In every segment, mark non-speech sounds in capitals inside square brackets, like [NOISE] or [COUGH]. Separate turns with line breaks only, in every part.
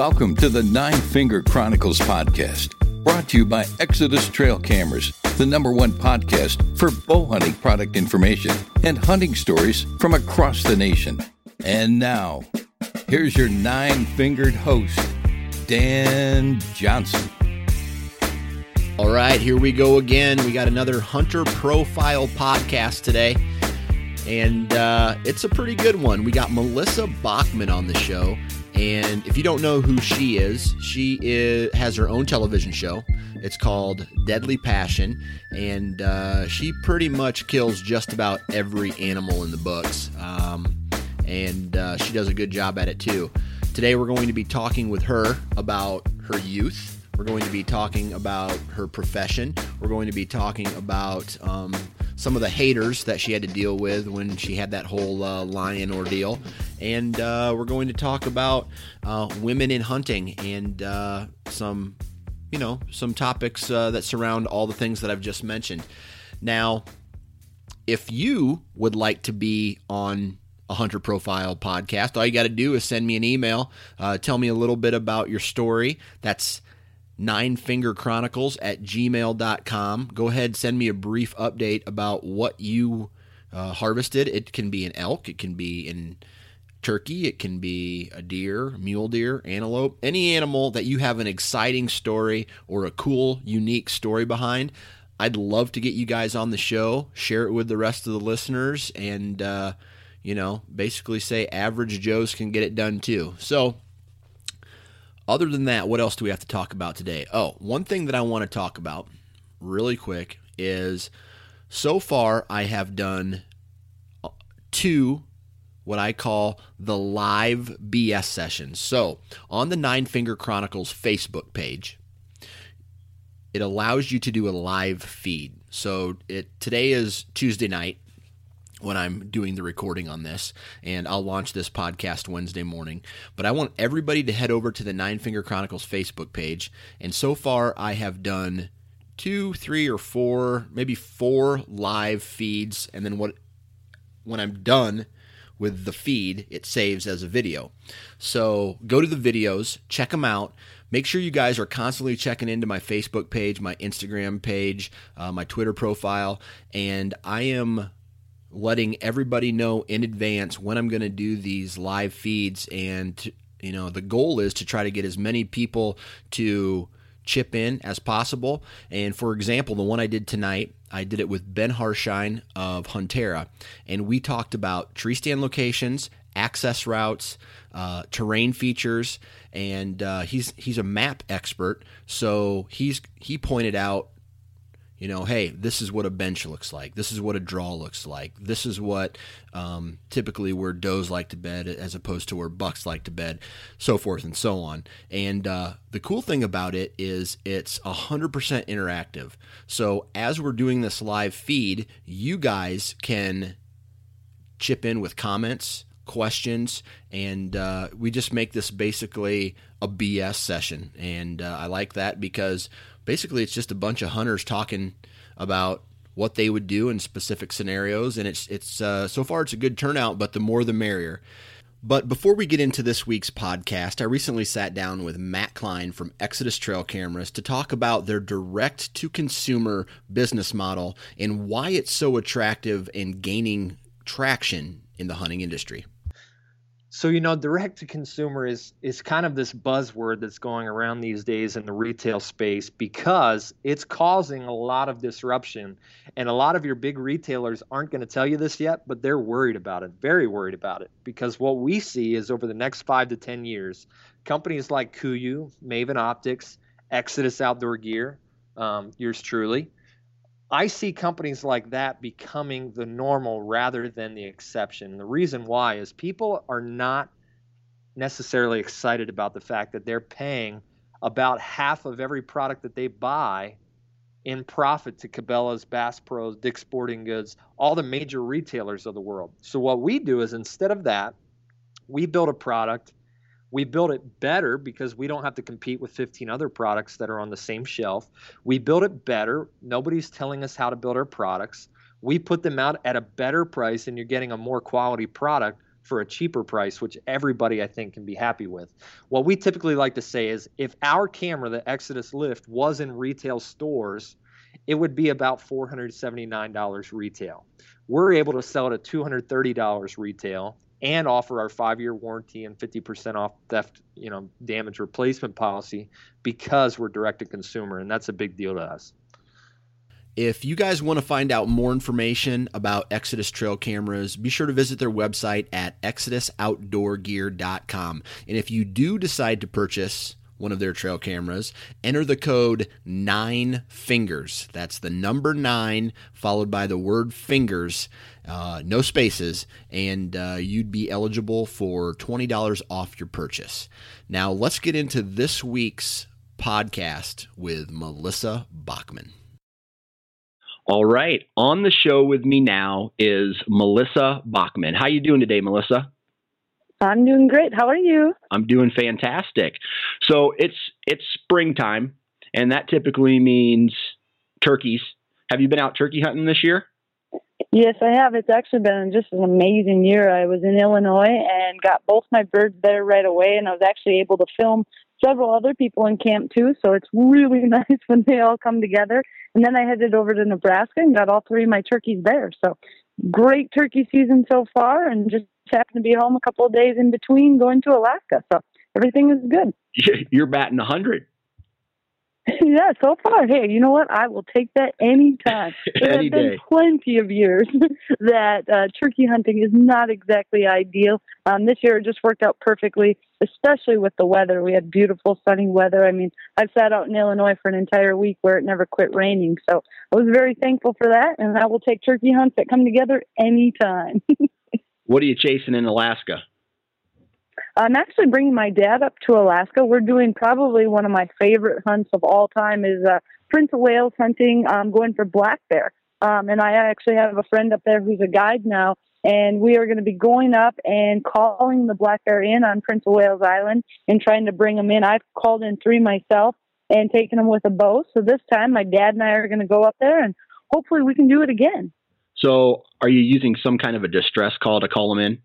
Welcome to the Nine Finger Chronicles podcast, brought to you by Exodus Trail Cameras, the number one podcast for bow hunting product information and hunting stories from across the nation. And now, here's your nine fingered host, Dan Johnson.
All right, here we go again. We got another Hunter Profile podcast today, and uh, it's a pretty good one. We got Melissa Bachman on the show. And if you don't know who she is, she is, has her own television show. It's called Deadly Passion, and uh, she pretty much kills just about every animal in the books. Um, and uh, she does a good job at it too. Today, we're going to be talking with her about her youth. We're going to be talking about her profession. We're going to be talking about um, some of the haters that she had to deal with when she had that whole uh, lion ordeal. And uh, we're going to talk about uh, women in hunting and uh, some, you know, some topics uh, that surround all the things that I've just mentioned. Now, if you would like to be on a hunter profile podcast all you got to do is send me an email uh, tell me a little bit about your story that's nine finger chronicles at gmail.com go ahead send me a brief update about what you uh, harvested. It can be an elk it can be in turkey it can be a deer mule deer antelope any animal that you have an exciting story or a cool unique story behind. I'd love to get you guys on the show share it with the rest of the listeners and uh, you know basically say average joes can get it done too. So other than that, what else do we have to talk about today? Oh, one thing that I want to talk about really quick is so far I have done uh, two what I call the live BS sessions. So, on the Nine Finger Chronicles Facebook page, it allows you to do a live feed. So, it today is Tuesday night when I'm doing the recording on this, and I'll launch this podcast Wednesday morning. But I want everybody to head over to the Nine Finger Chronicles Facebook page. And so far, I have done two, three, or four, maybe four live feeds. And then what when I'm done with the feed, it saves as a video. So go to the videos, check them out. Make sure you guys are constantly checking into my Facebook page, my Instagram page, uh, my Twitter profile, and I am letting everybody know in advance when I'm going to do these live feeds. And, you know, the goal is to try to get as many people to chip in as possible. And for example, the one I did tonight, I did it with Ben Harshine of Huntera, and we talked about tree stand locations, access routes, uh, terrain features, and uh, he's he's a map expert. So he's he pointed out you know, hey, this is what a bench looks like. This is what a draw looks like. This is what um, typically where does like to bed as opposed to where bucks like to bed, so forth and so on. And uh, the cool thing about it is it's 100% interactive. So as we're doing this live feed, you guys can chip in with comments, questions, and uh, we just make this basically a BS session. And uh, I like that because basically it's just a bunch of hunters talking about what they would do in specific scenarios, and it's it's uh, so far it's a good turnout, but the more the merrier. But before we get into this week's podcast, I recently sat down with Matt Klein from Exodus Trail Cameras to talk about their direct to consumer business model and why it's so attractive and gaining traction in the hunting industry.
So you know, direct to consumer is is kind of this buzzword that's going around these days in the retail space because it's causing a lot of disruption. And a lot of your big retailers aren't going to tell you this yet, but they're worried about it, very worried about it. Because what we see is over the next five to ten years, companies like KUIU, Maven Optics, Exodus Outdoor Gear, um, yours truly, I see companies like that becoming the normal rather than the exception. The reason why is people are not necessarily excited about the fact that they're paying about half of every product that they buy in profit to Cabela's, Bass Pros, Dick's Sporting Goods, all the major retailers of the world. So what we do is instead of that, we build a product we build it better because we don't have to compete with 15 other products that are on the same shelf. We build it better. Nobody's telling us how to build our products. We put them out at a better price, and you're getting a more quality product for a cheaper price, which everybody I think can be happy with. What we typically like to say is if our camera, the Exodus Lift, was in retail stores, it would be about $479 retail. We're able to sell it at $230 retail and offer our five-year warranty and 50% off theft, you know, damage replacement policy because we're direct to consumer, and that's a big deal to us.
If you guys want to find out more information about Exodus trail cameras, be sure to visit their website at exodusoutdoorgear.com. And if you do decide to purchase one of their trail cameras, enter the code nine fingers. That's the number nine followed by the word fingers, uh, no spaces, and uh, you'd be eligible for $20 off your purchase. Now, let's get into this week's podcast with Melissa Bachman. All right, on the show with me now is Melissa Bachman. How you doing today, Melissa?
I'm doing great. How are you?
I'm doing fantastic. So it's it's springtime, and that typically means turkeys. Have you been out turkey hunting this year?
Yes, I have. It's actually been just an amazing year. I was in Illinois and got both my birds there right away, and I was actually able to film several other people in camp too. So it's really [LAUGHS] nice when they all come together. And then I headed over to Nebraska and got all three of my turkeys there. So great turkey season so far, and just happened to be home a couple of days in between going to Alaska. So everything is good. [LAUGHS]
You're batting a 100. [LAUGHS]
yeah, so far, hey, you know what? I will take that anytime. [LAUGHS] There
Any
have been
day.
plenty of years [LAUGHS] that uh, turkey hunting is not exactly ideal. Um, this year it just worked out perfectly, especially with the weather. We had beautiful sunny weather. I mean, I've sat out in Illinois for an entire week where it never quit raining, so I was very thankful for that. And I will take turkey hunts that come together anytime.
What are you chasing in Alaska?
I'm actually bringing my dad up to Alaska. We're doing probably one of my favorite hunts of all time is uh, Prince of Wales hunting. I'm going for black bear. Um, and I actually have a friend up there who's a guide now, and we are going to be going up and calling the black bear in on Prince of Wales Island and trying to bring them in. I've called in three myself and taken them with a bow. So this time, my dad and I are going to go up there, and hopefully, we can do it again.
So, are you using some kind of a distress call to call them in?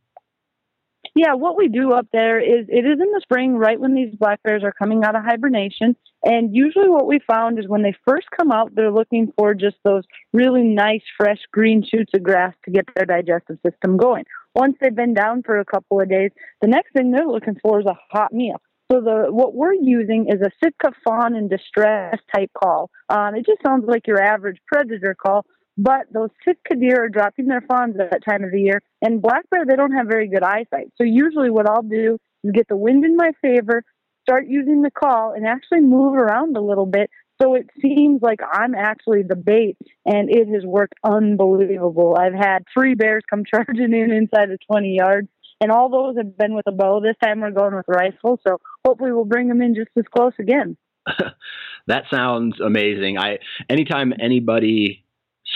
Yeah, what we do up there is it is in the spring, right when these black bears are coming out of hibernation. And usually, what we found is when they first come out, they're looking for just those really nice, fresh green shoots of grass to get their digestive system going. Once they've been down for a couple of days, the next thing they're looking for is a hot meal. So the what we're using is a Sitka fawn in distress type call. Um, it just sounds like your average predator call, but those Sitka deer are dropping their fawns at that time of the year, and black bear they don't have very good eyesight. So usually, what I'll do is get the wind in my favor, start using the call, and actually move around a little bit. So it seems like I'm actually the bait, and it has worked unbelievable. I've had three bears come [LAUGHS] charging in inside of 20 yards, and all those have been with a bow. This time we're going with rifle, so hopefully we'll bring them in just as close again. [LAUGHS]
that sounds amazing. I anytime anybody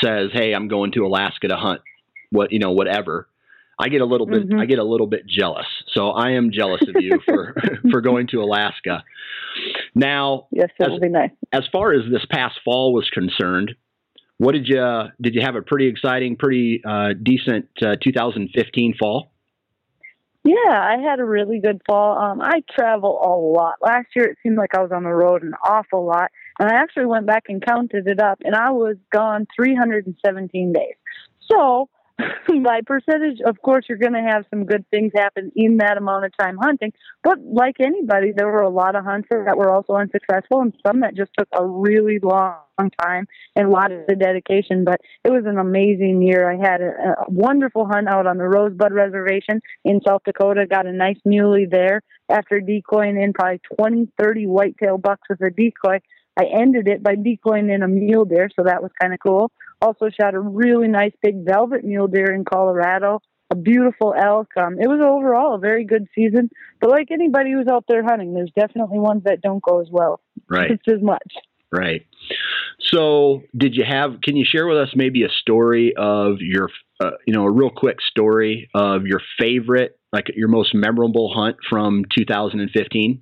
says, "Hey, I'm going to Alaska to hunt," what you know, whatever, I get a little bit
Mhm.
I get a little bit jealous. So I am jealous of you for [LAUGHS] [LAUGHS] for going to Alaska. Now,
Yes,
As-
be nice.
as far as this past fall was concerned, what did you did you have a pretty exciting, pretty uh, decent uh, 2015 fall?
Yeah, I had a really good fall. Um, I travel a lot. Last year, it seemed like I was on the road an awful lot, and I actually went back and counted it up, and I was gone 317 days. So, [LAUGHS] by percentage, of course, you're going to have some good things happen in that amount of time hunting. But like anybody, there were a lot of hunts that were also unsuccessful, and some that just took a really long time and a lot of dedication. But it was an amazing year. I had a, a wonderful hunt out on the Rosebud Reservation in South Dakota. Got a nice muley there after decoying in probably 20, 30 whitetail bucks with a decoy. I ended it by decoying in a mule deer, so that was kind of cool. Also shot a really nice big velvet mule deer in Colorado, a beautiful elk. Um, it was overall a very good season. But like anybody who's out there hunting, there's definitely ones that don't go as well.
Right.
Just [LAUGHS] as much.
Right. So, did you have? Can you share with us maybe a story of your, uh, you know, a real quick story of your favorite, like your most memorable hunt from 2015?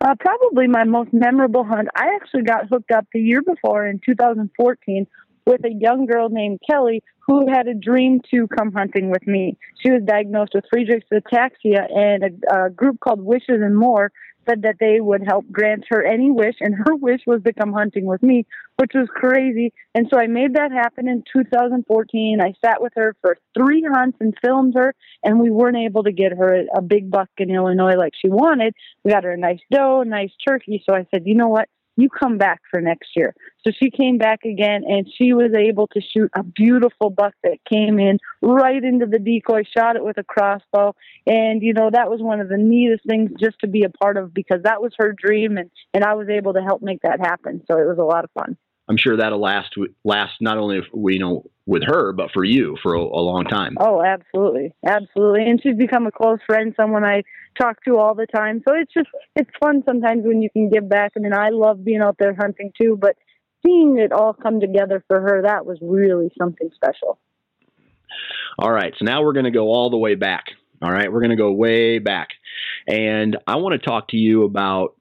Uh, probably my most memorable hunt. I actually got hooked up the year before in 2014 with a young girl named Kelly who had a dream to come hunting with me. She was diagnosed with Friedreich's ataxia, and a, a group called Wishes and More said that they would help grant her any wish, and her wish was to come hunting with me, which was crazy. And so I made that happen in 2014. I sat with her for three hunts and filmed her, and we weren't able to get her a, a big buck in Illinois like she wanted. We got her a nice doe, a nice turkey. So I said, you know what? You come back for next year. So she came back again and she was able to shoot a beautiful buck that came in right into the decoy, shot it with a crossbow. And, you know, that was one of the neatest things just to be a part of because that was her dream and, and I was able to help make that happen. So it was a lot of fun.
I'm sure that'll last last not only you know with her but for you for a, a long time.
Oh, absolutely, absolutely. And she's become a close friend, someone I talk to all the time. So it's just it's fun sometimes when you can give back. I mean, I love being out there hunting too, but seeing it all come together for her, that was really something special.
All right, so now we're going to go all the way back. All right, we're going to go way back, and I want to talk to you about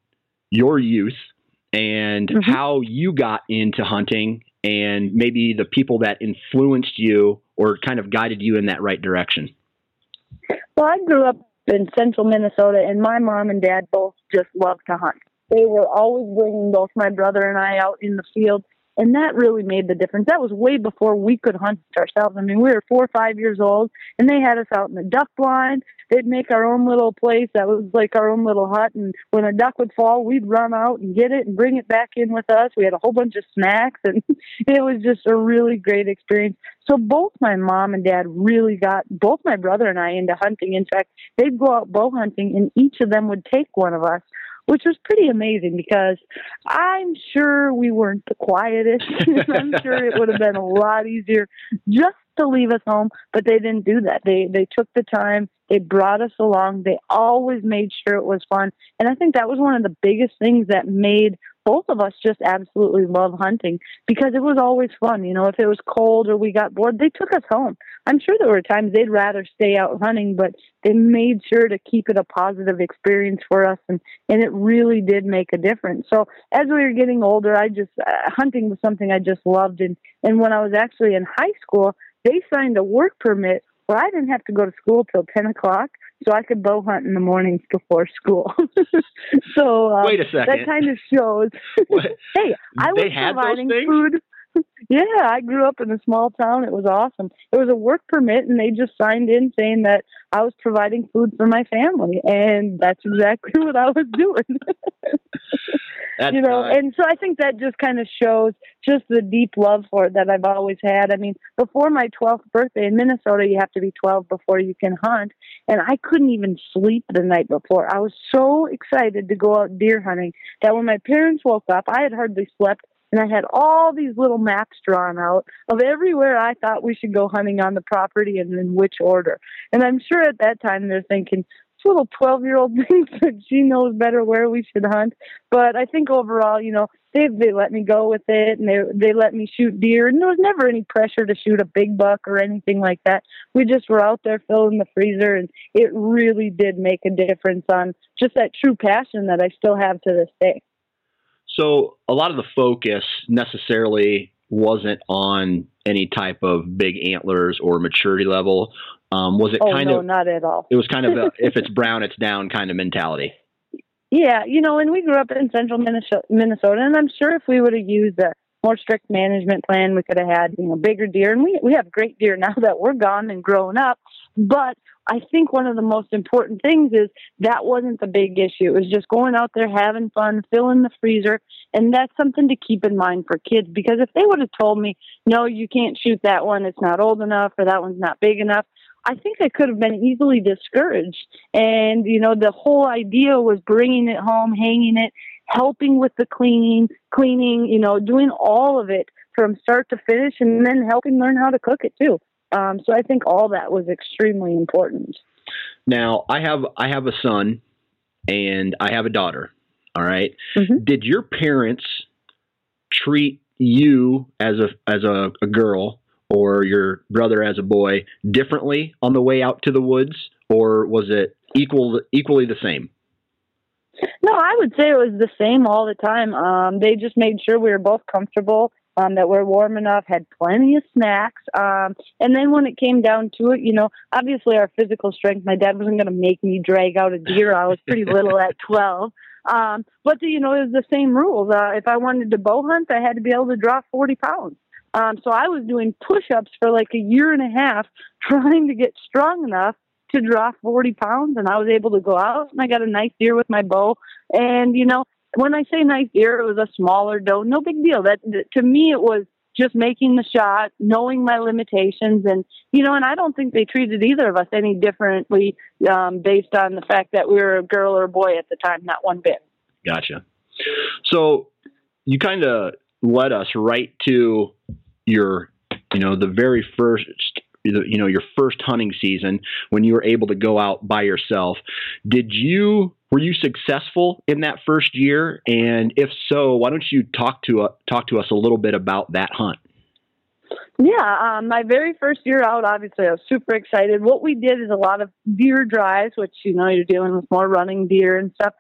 your youth and
Mhm.
how you got into hunting and maybe the people that influenced you or kind of guided you in that right direction.
Well, I grew up in central Minnesota, and my mom and dad both just loved to hunt. They were always bringing both my brother and I out in the field, and that really made the difference. That was way before we could hunt ourselves. I mean, we were four or five years old, and they had us out in the duck blind. They'd make our own little place that was like our own little hut, and when a duck would fall, we'd run out and get it and bring it back in with us. We had a whole bunch of snacks, and [LAUGHS] it was just a really great experience. So both my mom and dad really got both my brother and I into hunting. In fact, they'd go out bow hunting, and each of them would take one of us, which was pretty amazing because I'm sure we weren't the quietest. [LAUGHS] I'm sure it would have been a lot easier just to leave us home, but they didn't do that. They they took the time. They brought us along. They always made sure it was fun, and I think that was one of the biggest things that made both of us just absolutely love hunting because it was always fun. You know, if it was cold or we got bored, they took us home. I'm sure there were times they'd rather stay out hunting, but they made sure to keep it a positive experience for us, and and it really did make a difference. So as we were getting older, I just uh, hunting was something I just loved, and and when I was actually in high school, they signed a work permit where I didn't have to go to school till ten o'clock, so I could bow hunt in the mornings before school. [LAUGHS] so um,
Wait a second.
that kind of shows. [LAUGHS] Hey, I was providing food. [LAUGHS] Yeah, I grew up in a small town. It was awesome. It was a work permit, and they just signed in saying that I was providing food for my family, and that's exactly [LAUGHS] what I was doing. [LAUGHS] You know,
uh,
and so I think that just kind of shows just the deep love for it that I've always had. I mean, before my 12th birthday in Minnesota, you have to be 12 before you can hunt, and I couldn't even sleep the night before. I was so excited to go out deer hunting that when my parents woke up, I had hardly slept. And I had all these little maps drawn out of everywhere I thought we should go hunting on the property and in which order. And I'm sure at that time they're thinking, this little 12 year old [LAUGHS] thinks that she knows better where we should hunt. But I think overall, you know, they they let me go with it and they they let me shoot deer and there was never any pressure to shoot a big buck or anything like that. We just were out there filling the freezer and it really did make a difference on just that true passion that I still have to this day.
So a lot of the focus necessarily wasn't on any type of big antlers or maturity level. Um, was it
oh,
kind
no,
of?
not at all.
It was kind of a, [LAUGHS] if it's brown, it's down kind of mentality.
Yeah, you know, and we grew up in central Minnesota, Minnesota, and I'm sure if we would have used a more strict management plan, we could have had you know bigger deer, and we we have great deer now [LAUGHS] that we're gone and grown up. But I think one of the most important things is that wasn't the big issue. It was just going out there having fun, filling the freezer, and that's something to keep in mind for kids. Because if they would have told me, no, you can't shoot that one, it's not old enough, or that one's not big enough, I think I could have been easily discouraged. And, you know, the whole idea was bringing it home, hanging it, helping with the cleaning, cleaning, you know, doing all of it from start to finish and then helping learn how to cook it too. Um, so I think all that was extremely important.
Now, I have I have a son and I have a daughter. All right?
Mhm.
Did your parents treat you as a as a, a girl or your brother as a boy differently on the way out to the woods, or was it equal equally the same?
No, I would say it was the same all the time. Um, they just made sure we were both comfortable, um, that we're warm enough, had plenty of snacks. Um, and then when it came down to it, you know, obviously our physical strength, my dad wasn't going to make me drag out a deer. I was pretty little at [LAUGHS] 12. Um, but, you know, it was the same rules. Uh, if I wanted to bow hunt, I had to be able to draw 40 pounds. Um, so I was doing push ups for like a year and a half [LAUGHS] trying to get strong enough to draw 40 pounds and I was able to go out and I got a nice deer with my bow. And, you know, when I say nice deer, it was a smaller doe, no big deal. That, to me, it was just making the shot, knowing my limitations. And, you know, and I don't think they treated either of us any differently um, based on the fact that we were a girl or a boy at the time, not one bit.
Gotcha. So you kind of led us right to your, you know, the very first, you know, your first hunting season when you were able to go out by yourself. Did you were you successful in that first year? And if so, why don't you talk to uh, talk to us a little bit about that hunt?
Yeah, um, my very first year out, obviously, I was super excited. What we did is a lot of deer drives, which you know you're dealing with more running deer and stuff.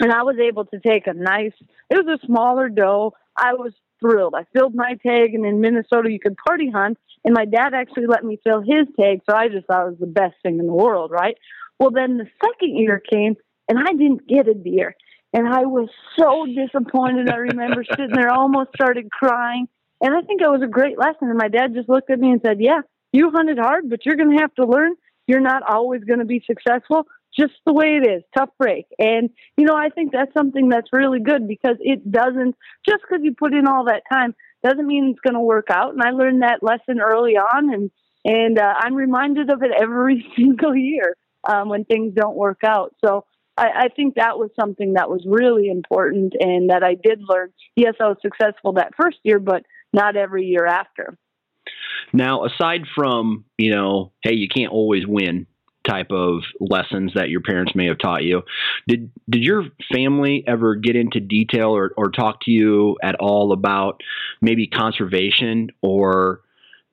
And I was able to take a nice. It was a smaller doe. I was thrilled. I filled my tag, and in Minnesota you could party hunt, and my dad actually let me fill his tag, so I just thought it was the best thing in the world, right? Well, then the second year came, and I didn't get a deer, and I was so disappointed. I remember [LAUGHS] sitting there, almost started crying, and I think it was a great lesson. And my dad just looked at me and said, "Yeah, you hunted hard, but you're going to have to learn. You're not always going to be successful." Just the way it is, tough break. And, you know, I think that's something that's really good because it doesn't, just because you put in all that time, doesn't mean it's going to work out. And I learned that lesson early on, and and uh, I'm reminded of it every [LAUGHS] single year um, when things don't work out. So I, I think that was something that was really important, and that I did learn. Yes, I was successful that first year, but not every year after.
Now, aside from you know, hey, you can't always win type of lessons that your parents may have taught you. Did did your family ever get into detail or, or talk to you at all about maybe conservation or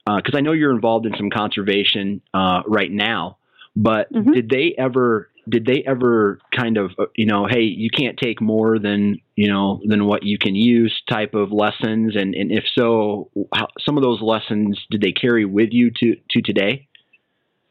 because uh, I know you're involved in some conservation uh, right now, but
Mhm.
did they ever did they ever kind of uh, you know hey you can't take more than you know than what you can use type of lessons? And and if so how, some of those lessons did they carry with you to to today?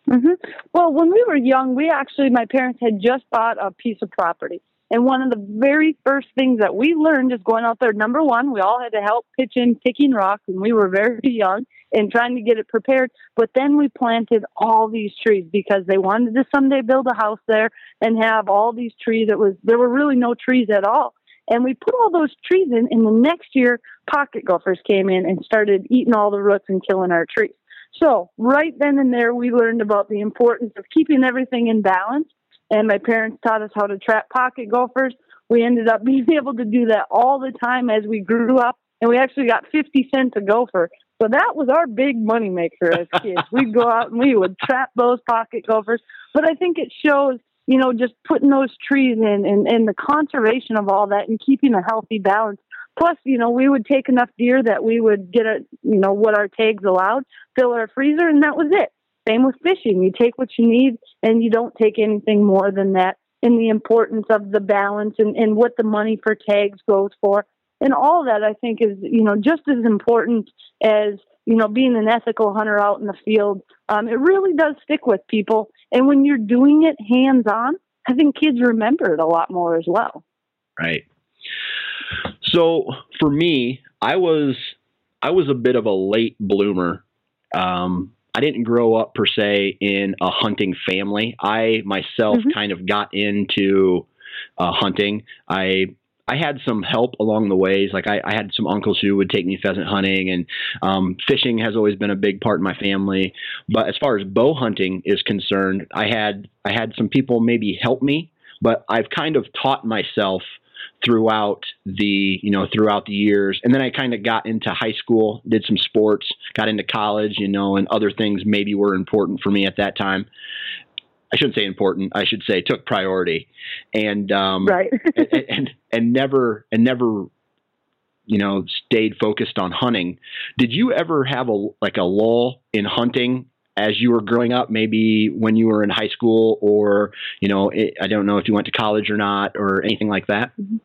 Hmm Well, when we were young, we actually, my parents had just bought a piece of property. And one of the very first things that we learned is going out there. Number one, we all had to help pitch in picking rocks, and we were very [LAUGHS] young and trying to get it prepared. But then we planted all these trees because they wanted to someday build a house there and have all these trees. It was there were really no trees at all. And we put all those trees in, and the next year, pocket gophers came in and started eating all the roots and killing our trees. So, right then and there, we learned about the importance of keeping everything in balance. And my parents taught us how to trap pocket gophers. We ended up [LAUGHS] being able to do that all the time as we grew up. And we actually got 50 cents a gopher. So that was our big money maker as kids. [LAUGHS] We'd go out and we would trap those pocket gophers. But I think it shows, you know, just putting those trees in and, and the conservation of all that and keeping a healthy balance Plus, you know, we would take enough deer that we would get a, you know, what our tags allowed, fill our freezer, and that was it. Same with fishing. You take what you need and you don't take anything more than that. And the importance of the balance and, and what the money for tags goes for. And all that I think is, you know, just as important as, you know, being an ethical hunter out in the field. Um, it really does stick with people. And when you're doing it hands on, I think kids remember it a lot more as well.
Right. So for me, I was I was a bit of a late bloomer. Um, I didn't grow up per se in a hunting family. I myself mm-hmm. kind of got into uh, hunting. I I had some help along the ways. Like I, I had some uncles who would take me pheasant hunting, and um, fishing has always been a big part of my family. But as far as bow hunting is concerned, I had I had some people maybe help me, but I've kind of taught myself throughout the you know throughout the years. And then i kind of got into high school did some sports got into college you know and other things maybe were important for me at that time. I shouldn't say important i should say took priority. And um
right. [LAUGHS]
and, and and never and never you know stayed focused on hunting. Did you ever have a like a lull in hunting as you were growing up, maybe when you were in high school, or you know, it, I don't know if you went to college or not, or anything like that.
Mm-hmm.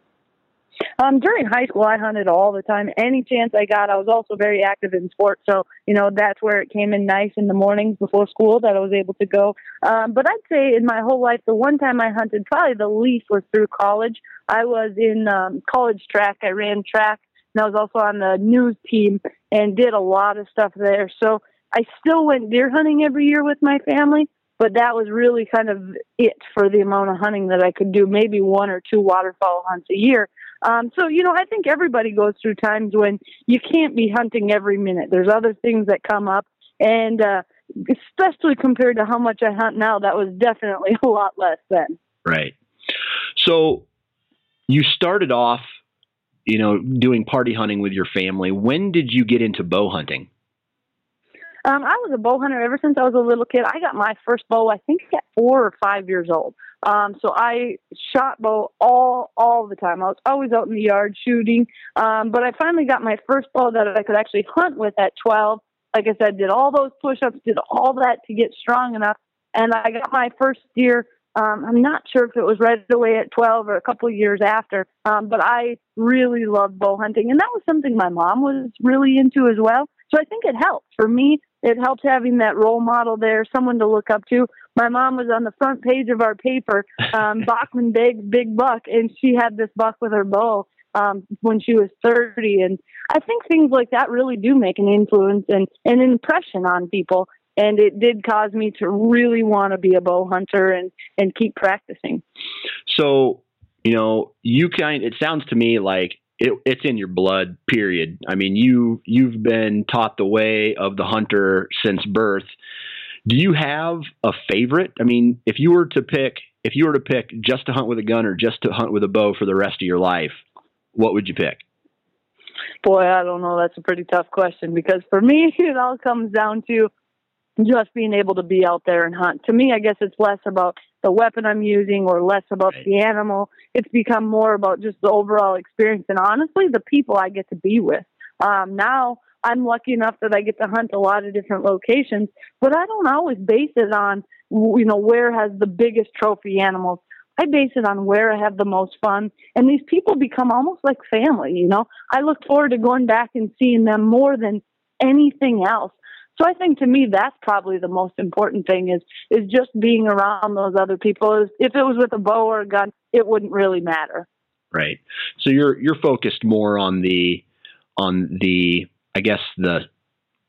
Um, during high school, I hunted all the time. Any chance I got, I was also very active in sports. So, you know, that's where it came in nice in the mornings before school that I was able to go. Um, but I'd say in my whole life, the one time I hunted probably the least was through college. I was in um, college track. I ran track and I was also on the news team and did a lot of stuff there. So I still went deer hunting every year with my family, but that was really kind of it for the amount of hunting that I could do, maybe one or two waterfowl hunts a year. Um, so, you know, I think everybody goes through times when you can't be hunting every minute. There's other things that come up. And uh, especially compared to how much I hunt now, that was definitely [LAUGHS] a lot less then.
Right. So you started off, you know, doing party hunting with your family. When did you get into bow hunting?
Um, I was a bow hunter ever since I was a little kid. I got my first bow, I think, at four or five years old. Um, so I shot bow all all the time. I was always out in the yard shooting. Um, but I finally got my first bow that I could actually hunt with at 12. Like I said, did all those push-ups, did all that to get strong enough, and I got my first deer. Um, I'm not sure if it was right away at 12 or a couple of years after, um, but I really loved bow hunting, and that was something my mom was really into as well. So I think it helped for me it helps having that role model there, someone to look up to. My mom was on the front page of our paper, um, [LAUGHS] Bachman Big Big Buck, and she had this buck with her bow um, when she was 30. And I think things like that really do make an influence and an impression on people. And it did cause me to really want to be a bow hunter and, and keep practicing.
So, you know, you kind it sounds to me like it, it's in your blood period. I mean you you've been taught the way of the hunter since birth. Do you have a favorite? I mean if you were to pick if you were to pick just to hunt with a gun or just to hunt with a bow for the rest of your life what would you pick?
Boy i don't know. That's a pretty tough question because for me [LAUGHS] it all comes down to just being able to be out there and hunt. To me i guess it's less about the weapon I'm using or less about right. the animal. It's become more about just the overall experience and honestly the people I get to be with. Um, now I'm lucky enough that I get to hunt a lot of different locations, but I don't always base it on you know where has the biggest trophy animals. I base it on where I have the most fun. And these people become almost like family, you know. I look forward to going back and seeing them more than anything else. So I think to me that's probably the most important thing is is just being around those other people. If it was with a bow or a gun, it wouldn't really matter.
Right. So you're you're focused more on the on the I guess the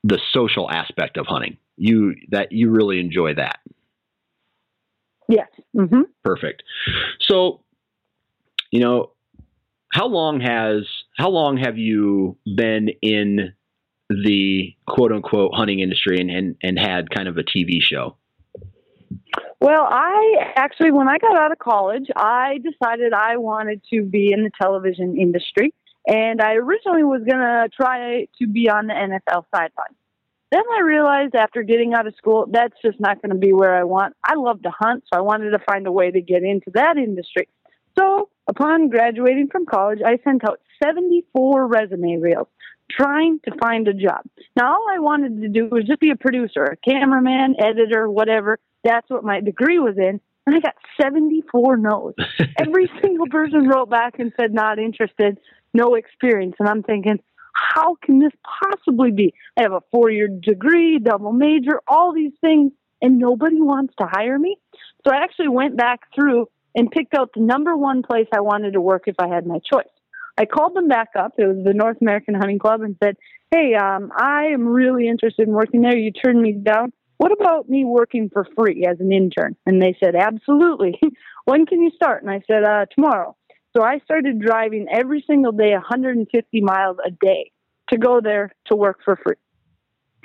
the social aspect of hunting. You that you really enjoy that.
Yes. Mm-hmm.
Perfect. So, you know, how long has how long have you been in the quote unquote hunting industry and, and, and had kind of a TV show?
Well, I actually, when I got out of college, I decided I wanted to be in the television industry. And I originally was going to try to be on the NFL sideline. Then I realized after getting out of school, that's just not going to be where I want. I love to hunt, so I wanted to find a way to get into that industry. So, upon graduating from college, I sent out 74 resume reels trying to find a job. Now, all I wanted to do was just be a producer, a cameraman, editor, whatever. That's what my degree was in. And I got 74 no's. [LAUGHS] Every single person wrote back and said, not interested, no experience. And I'm thinking, how can this possibly be? I have a four year degree, double major, all these things, and nobody wants to hire me. So I actually went back through and picked out the number one place I wanted to work if I had my choice. I called them back up. It was the North American Hunting Club and said, Hey, um, I am really interested in working there. You turned me down. What about me working for free as an intern? And they said, Absolutely. [LAUGHS] when can you start? And I said, uh, Tomorrow. So I started driving every single day 150 miles a day to go there to work for free.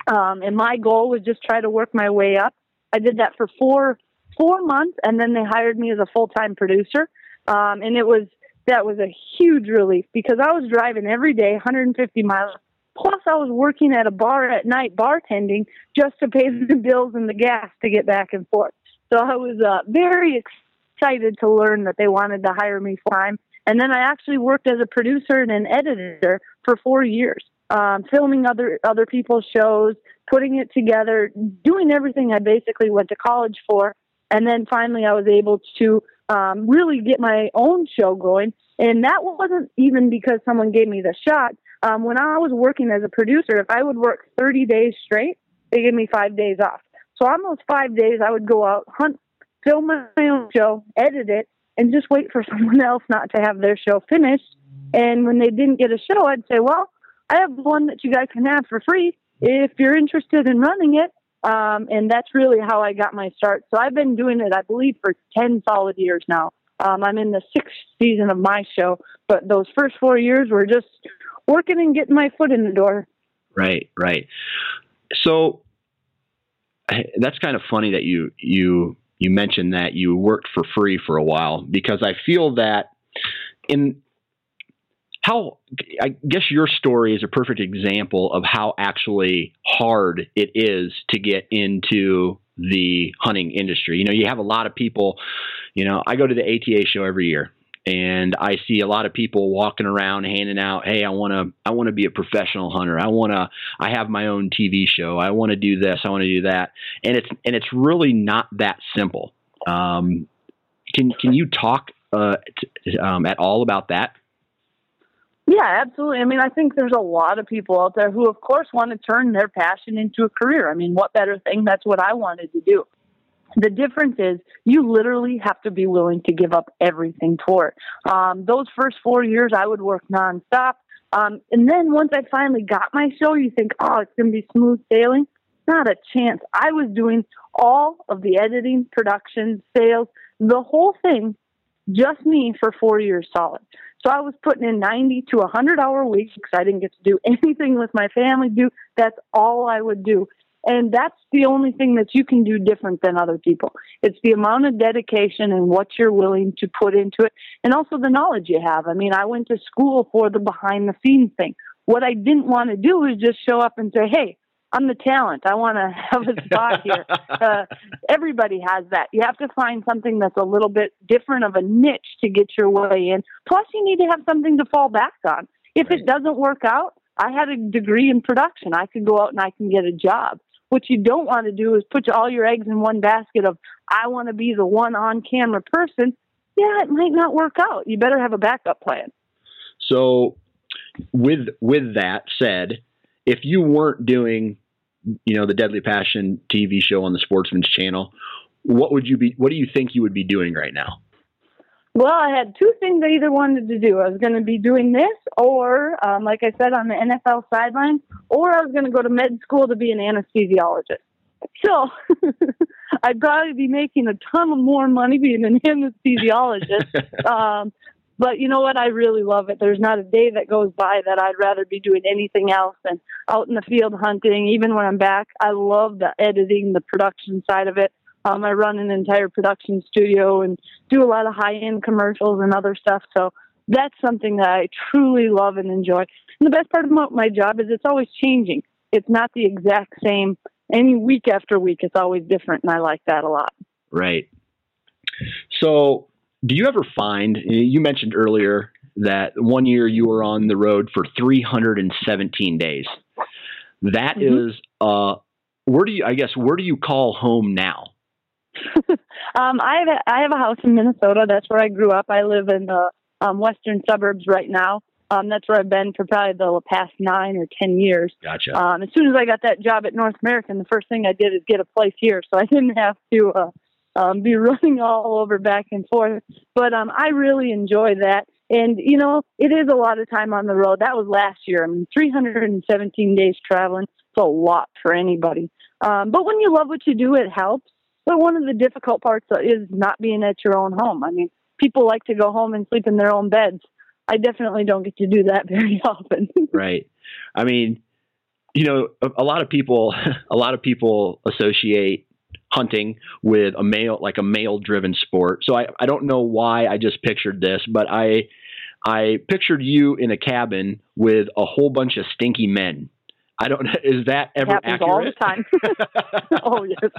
Um, and my goal was just try to work my way up. I did that for four four months, and then they hired me as a full time producer. Um, and it was that was a huge relief because I was driving every day 150 miles. Plus, I was working at a bar at night bartending just to pay [LAUGHS] the bills and the gas to get back and forth. So I was uh, very excited to learn that they wanted to hire me full time. And then I actually worked as a producer and an editor for four years, um, filming other other people's shows, putting it together, doing everything I basically went to college for. And then finally, I was able to um, really get my own show going. And that wasn't even because someone gave me the shot. Um, when I was working as a producer, if I would work 30 days straight, they gave me five days off. So on those five days, I would go out, hunt, film my own show, edit it, and just wait for [LAUGHS] someone else not to have their show finished. And when they didn't get a show, I'd say, well, I have one that you guys can have for free if you're interested in running it. Um, and that's really how I got my start. So I've been doing it, I believe, for 10 solid years now. Um, I'm in the sixth season of my show, but those first four years were just working and getting my foot in the door.
Right, right. So that's kind of funny that you you you mentioned that you worked for free for a while because I feel that in how I guess your story is a perfect example of how actually hard it is to get into the hunting industry. You know, you have a lot of people, you know, I go to the ATA show every year and I see a lot of people walking around handing out, "Hey, I want to I want to be a professional hunter. I want to I have my own TV show. I want to do this. I want to do that." And it's and it's really not that simple. Um, can can you talk uh, t- um, at all about that?
Yeah, absolutely. I mean, I think there's a lot of people out there who, of course, want to turn their passion into a career. I mean, what better thing? That's what I wanted to do. The difference is you literally have to be willing to give up everything for it. Um, those first four years, I would work nonstop. Um, and then once I finally got my show, you think, oh, it's going to be smooth sailing. Not a chance. I was doing all of the editing, production, sales, the whole thing, just me for four years solid. So I was putting in 90 to 100 hour weeks because I didn't get to do [LAUGHS] anything with my family. Do that's all I would do. And that's the only thing that you can do different than other people. It's the amount of dedication and what you're willing to put into it, and also the knowledge you have. I mean, I went to school for the behind the scenes thing. What I didn't want to do is just show up and say, hey, I'm the talent. I want to [LAUGHS] have a spot here. [LAUGHS] Uh, everybody has that. You have to find something that's a little bit different of a niche to get your way in. Plus, you need to have something to fall back on. If right. it doesn't work out, I had a degree in production. I could go out and I can get a job. What you don't want to do is put all your eggs in one basket of, I want to be the one on camera person. Yeah, it might not work out. You better have a backup plan.
So, with with that said, if you weren't doing you know, the Deadly Passion TV show on the Sportsman's Channel, what would you be? What do you think you would be doing right now?
Well, I had two things I either wanted to do. I was going to be doing this, or um, like I said, on the NFL sideline, or I was going to go to med school to be an anesthesiologist. So [LAUGHS] I'd probably be making a ton of more money being an anesthesiologist. [LAUGHS] um, but you know what? I really love it. There's not a day that goes by that I'd rather be doing anything else than out in the field hunting. Even when I'm back, I love the editing, the production side of it. Um, I run an entire production studio and do a lot of high end commercials and other stuff. So that's something that I truly love and enjoy. And the best part about my job is it's always changing. It's not the exact same. Any week after week, it's always different, and I like that a lot.
Right. So do you ever find you mentioned earlier that one year you were on the road for 317 days. That mm-hmm. is, uh, where do you? I guess where do you call home now? [LAUGHS]
um, I have a, I have a house in Minnesota. That's where I grew up. I live in the um, western suburbs right now. Um, that's where I've been for probably the past nine or ten years.
Gotcha.
Um, as soon as I got that job at North American, the first thing I did is get a place here, so I didn't have to uh, um, be [LAUGHS] running all over back and forth. But um, I really enjoy that. And, you know, it is a lot of time on the road. That was last year. I mean, 317 days traveling. It's a lot for anybody. Um, but when you love what you do, it helps. But one of the difficult parts is not being at your own home. I mean, people like to go home and sleep in their own beds. I definitely don't get to do that [LAUGHS] very often. [LAUGHS]
right. I mean, you know, a, a lot of people, a lot of people associate hunting with a male like a male driven sport. So I, I don't know why I just pictured this, but I I pictured you in a cabin with a whole bunch of stinky men. I don't know. Is that ever
happens
accurate?
all the time. [LAUGHS] oh yes,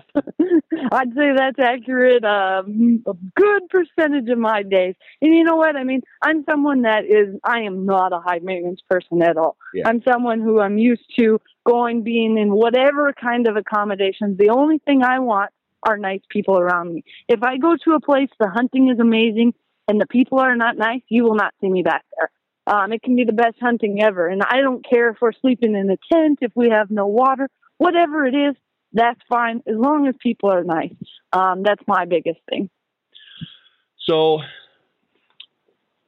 I'd say that's accurate. Um, a good percentage of my days, and you know what? I mean, I'm someone that is. I am not a high maintenance person at all. Yeah. I'm someone who I'm used to going, being in whatever kind of accommodations. The only thing I want are nice people around me. If I go to a place, the hunting is amazing, and the people are not nice, you will not see me back there. Um, it can be the best hunting ever. And I don't care if we're sleeping in a tent, if we have no water, whatever it is, that's fine as long as people are nice. Um, that's my biggest thing.
So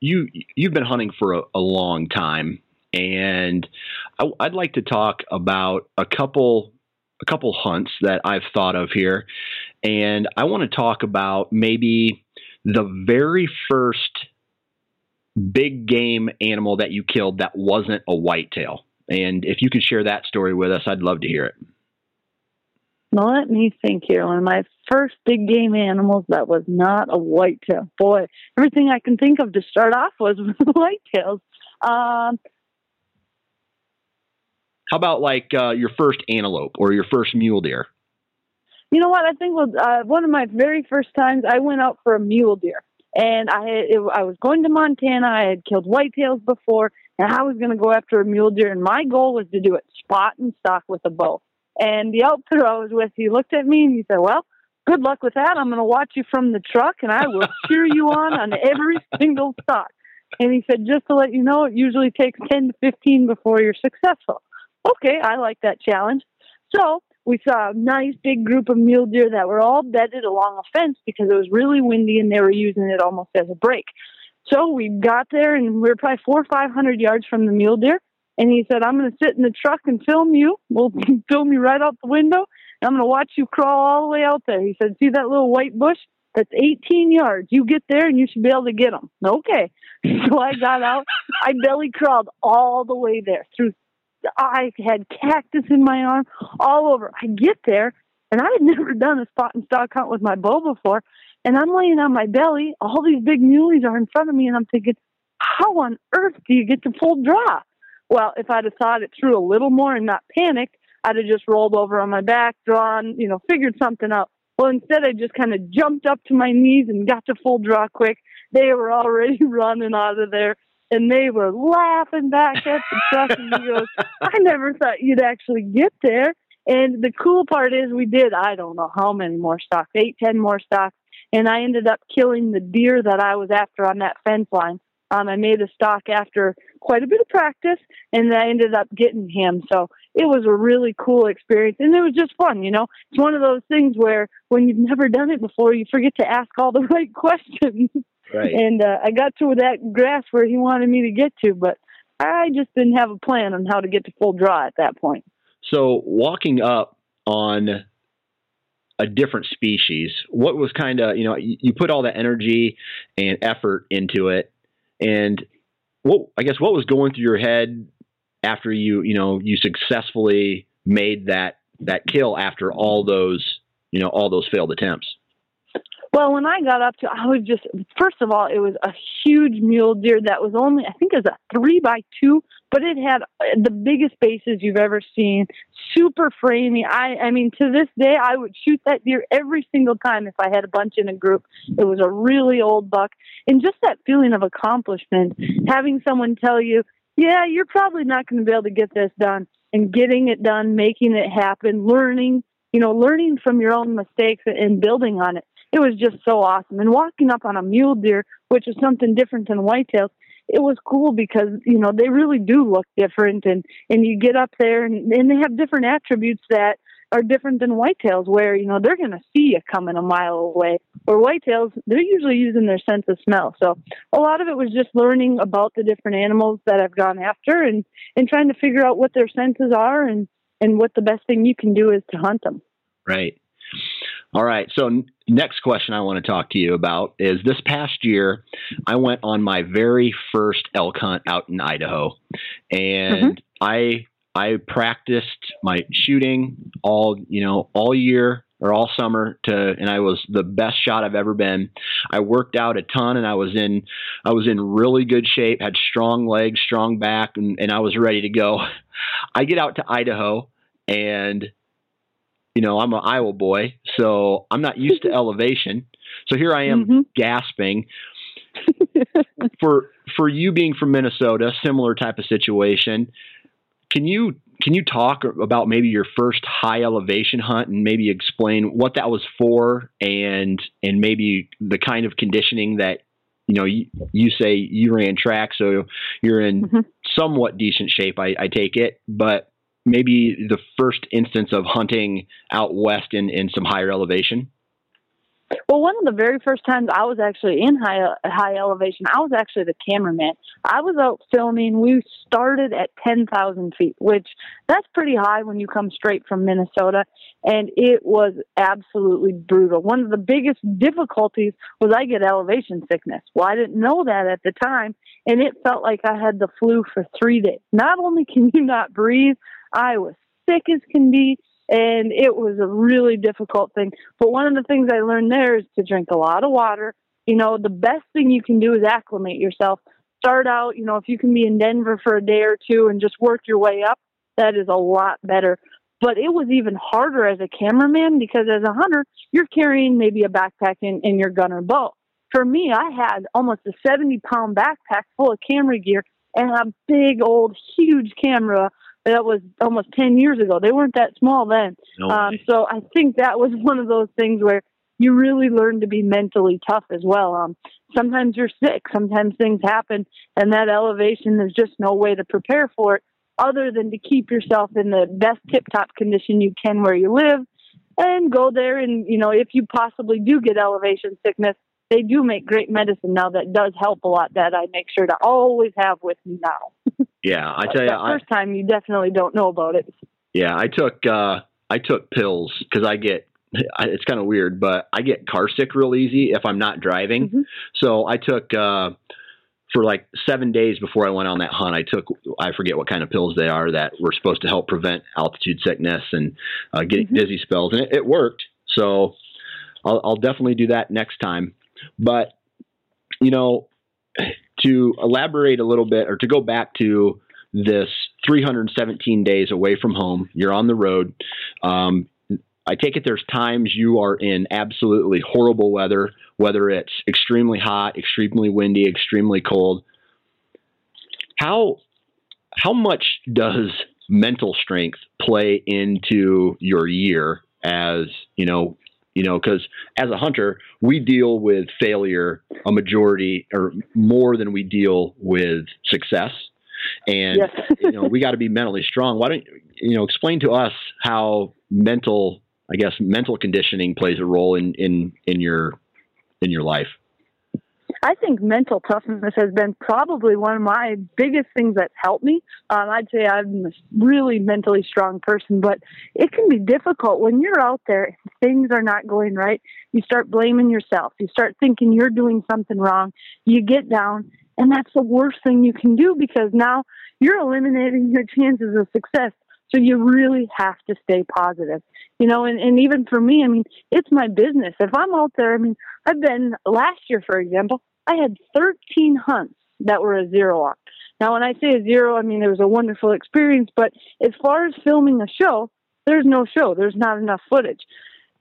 you you've been hunting for a, a long time, and I, would like to talk about a couple a couple hunts that I've thought of here, and I want to talk about maybe the very first big game animal that you killed that wasn't a whitetail. And if you could share that story with us, I'd love to hear it.
Now, let me think here. One of my first big game animals that was not a whitetail. Boy, everything I can think of to start off was [LAUGHS] whitetails. Um,
How about like uh, your first antelope or your first mule deer?
You know what? I think was uh, one of my very first times I went out for a mule deer and I it, I was going to Montana. I had killed whitetails before, and I was going to go after a mule deer. And my goal was to do it spot and stalk with a bow. And the outfitter I was with, he looked at me and he said, "Well, good luck with that. I'm going to watch you from the truck, and I will [LAUGHS] cheer you on on every single stalk." And he said, "Just to let you know, it usually takes 10 to 15 before you're successful." Okay, I like that challenge. So we saw a nice big group of mule deer that were all bedded along a fence because it was really windy and they were using it almost as a break. So we got there and we were probably four or five hundred yards from the mule deer. And he said, I'm going to sit in the truck and film you. We'll [LAUGHS] film you right out the window. And I'm going to watch you crawl all the way out there. He said, See that little white bush? That's 18 yards. You get there and you should be able to get them. Okay. [LAUGHS] So I got out. I belly crawled all the way there through I had cactus in my arm all over. I get there, and I had [LAUGHS] never done a spot and stalk hunt with my bow before. And I'm laying on my belly. All these big muleys are in front of me, and I'm thinking, how on earth do you get to full draw? Well, if I'd have thought it through a little more and not panicked, I'd have just rolled over on my back, drawn, you know, figured something out. Well, instead, I just kind of jumped up to my knees and got to full draw quick. They were already [LAUGHS] running out of there and they were laughing back at the truck and he goes, I never thought you'd actually get there. And the cool part is we did, I don't know how many more stalks, eight, ten more stalks. And I ended up killing the deer that I was after on that fence line. Um, I made a stalk after quite a bit of practice and I ended up getting him. So it was a really cool experience and it was just fun, you know. It's one of those things where when you've never done it before, you forget to ask all the [LAUGHS] right questions.
Right.
And uh, I got to that grass where he wanted me to get to, but I just didn't have a plan on how to get to full draw at that point.
So walking up on a different species, what was kind of you know you, you put all that energy and effort into it, and what I guess what was going through your head after you you know you successfully made that that kill after all those you know all those failed attempts.
Well, when I got up to, I was just first of all, it was a huge mule deer that was only, I think, it was a three by two, but it had uh, the biggest bases you've ever seen. Super framey. I, I mean, to this day, I would shoot that deer every single time if I had a bunch in a group. It was a really old buck, and just that feeling of accomplishment, having someone tell you, "Yeah, you're probably not going to be able to get this done," and getting it done, making it happen, learning. You know, learning from your own mistakes and building on it it was just so awesome. And walking up on a mule deer, which is something different than whitetails, it was cool because you know they really do look different, and and you get up there and, and they have different attributes that are different than whitetails, where you know they're going to see you coming a mile away. Or whitetails, they're usually using their sense of smell. So a lot of it was just learning about the different animals that I've gone after, and and trying to figure out what their senses are, and and what the best thing you can do is to hunt them.
Right. All right. So next question I want to talk to you about is this past year I went on my very first elk hunt out in Idaho, and mm-hmm. I I practiced my shooting all you know all year or all summer to and I was the best shot I've ever been. I worked out a ton and I was in I was in really good shape, had strong legs, strong back and, and I was ready to go. [LAUGHS] I get out to Idaho and you know, I'm an Iowa boy, so I'm not used to [LAUGHS] elevation. So here I am mm-hmm. gasping. [LAUGHS] for for you being from Minnesota, similar type of situation. Can you can you talk about maybe your first high elevation hunt and maybe explain what that was for and and maybe the kind of conditioning that you know you, you say you ran track so you're in mm-hmm. somewhat decent shape I, I take it but maybe the first instance of hunting out west in, in some higher elevation?
Well, one of the very first times I was actually in high high elevation, I was actually the cameraman. I was out filming. We started at ten thousand feet, which that's pretty high when you come straight from Minnesota, and it was absolutely brutal. One of the biggest difficulties was I get elevation sickness. Well, I didn't know that at the time, and it felt like I had the flu for three days. Not only can you not breathe, I was sick as can be, and it was a really difficult thing. But one of the things I learned there is to drink a lot of water. You know, the best thing you can do is acclimate yourself. Start out, you know, if you can be in Denver for a day or two and just work your way up, that is a lot better. But it was even harder as a cameraman because as a hunter, you're carrying maybe a backpack in, in your gun or bow. For me, I had almost a 70 pound backpack full of camera gear and a big old huge camera that was almost 10 years ago. They weren't that small then. No um, so I think that was [LAUGHS] one of those things where you really learn to be mentally tough as well. Um, sometimes you're sick, sometimes things happen, and that elevation, there's just no way to prepare for it other than to keep yourself in the best tip top condition you can where you live and go there. And, you know, if you possibly do get elevation sickness, they do make great medicine now that does help a lot that I make sure to always have with me now. [LAUGHS]
yeah, I tell you,
the first time you definitely don't know about it.
Yeah, I took uh I took pills because I get it's kind of weird, but I get car sick real easy if I'm not driving. Mm-hmm. So I took uh for like seven days before I went on that hunt, I took I forget what kind of pills they are that were supposed to help prevent altitude sickness and uh, getting mm-hmm. dizzy spells, and it, it worked. So I'll, I'll, definitely do that next time. But, you know, to elaborate a little bit or to go back to this 317 days away from home, you're on the road. Um, I take it there's times you are in absolutely horrible weather, whether it's extremely hot, extremely windy, extremely cold. How how much does mental strength play into your year as, you know, you know, because as a hunter, we deal with failure a majority or more than we deal with success. And yes. [LAUGHS] you know, we got to be mentally strong. Why don't you know explain to us how mental, I guess, mental conditioning plays a role in in in your in your life?
I think mental toughness has been probably one of my biggest things that's helped me. Um, I'd say I'm a really mentally strong person, but it can be difficult when you're out there, things are not going right. You start blaming yourself. You start thinking you're doing something wrong. You get down, and that's the worst thing you can do because now you're eliminating your chances of success So you really have to stay positive. You know, and, and even for me, I mean, it's my business. If I'm out there, I mean, I've been last year, for example, I had 13 hunts that were a zero on. Now, when I say a zero, I mean it was a wonderful experience, but as far as filming a show, there's no show. There's not enough footage.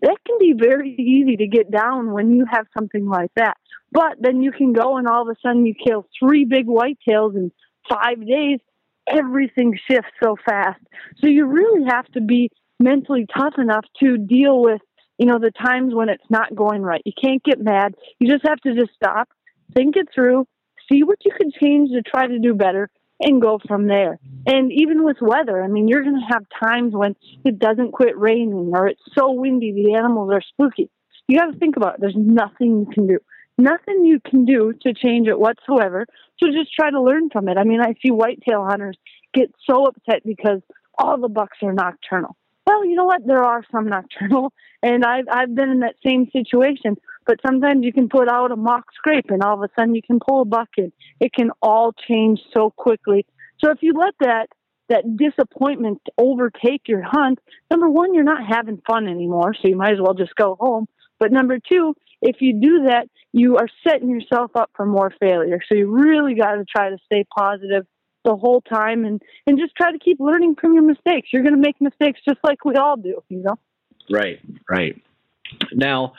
That can be very easy to get down when you have something like that. But then you can go and all of a sudden you kill three big whitetails in five days. Everything shifts so fast. So you really have to be mentally tough enough to deal with, you know, the times when it's not going right. You can't get mad. You just have to just stop, think it through, see what you can change to try to do better, and go from there. And even with weather, I mean, you're going to have times when it doesn't quit raining or it's so windy the animals are spooky. You got to think about it. There's nothing you can do. Nothing you can do to change it whatsoever. So just try to learn from it. I mean, I see whitetail hunters get so upset because all the bucks are nocturnal. Well, you know what? There are some [LAUGHS] nocturnal, and I've I've been in that same situation. But sometimes you can put out a mock scrape, and all of a sudden you can pull a buck in. It can all change so quickly. So if you let that that disappointment overtake your hunt, number one, you're not having fun anymore, so you might as well just go home. But number two, if you do that, you are setting yourself up for more failure. So you really got to try to stay positive the whole time and and just try to keep learning from your mistakes. You're going to make mistakes just like we all do, you know.
Right, right. Now,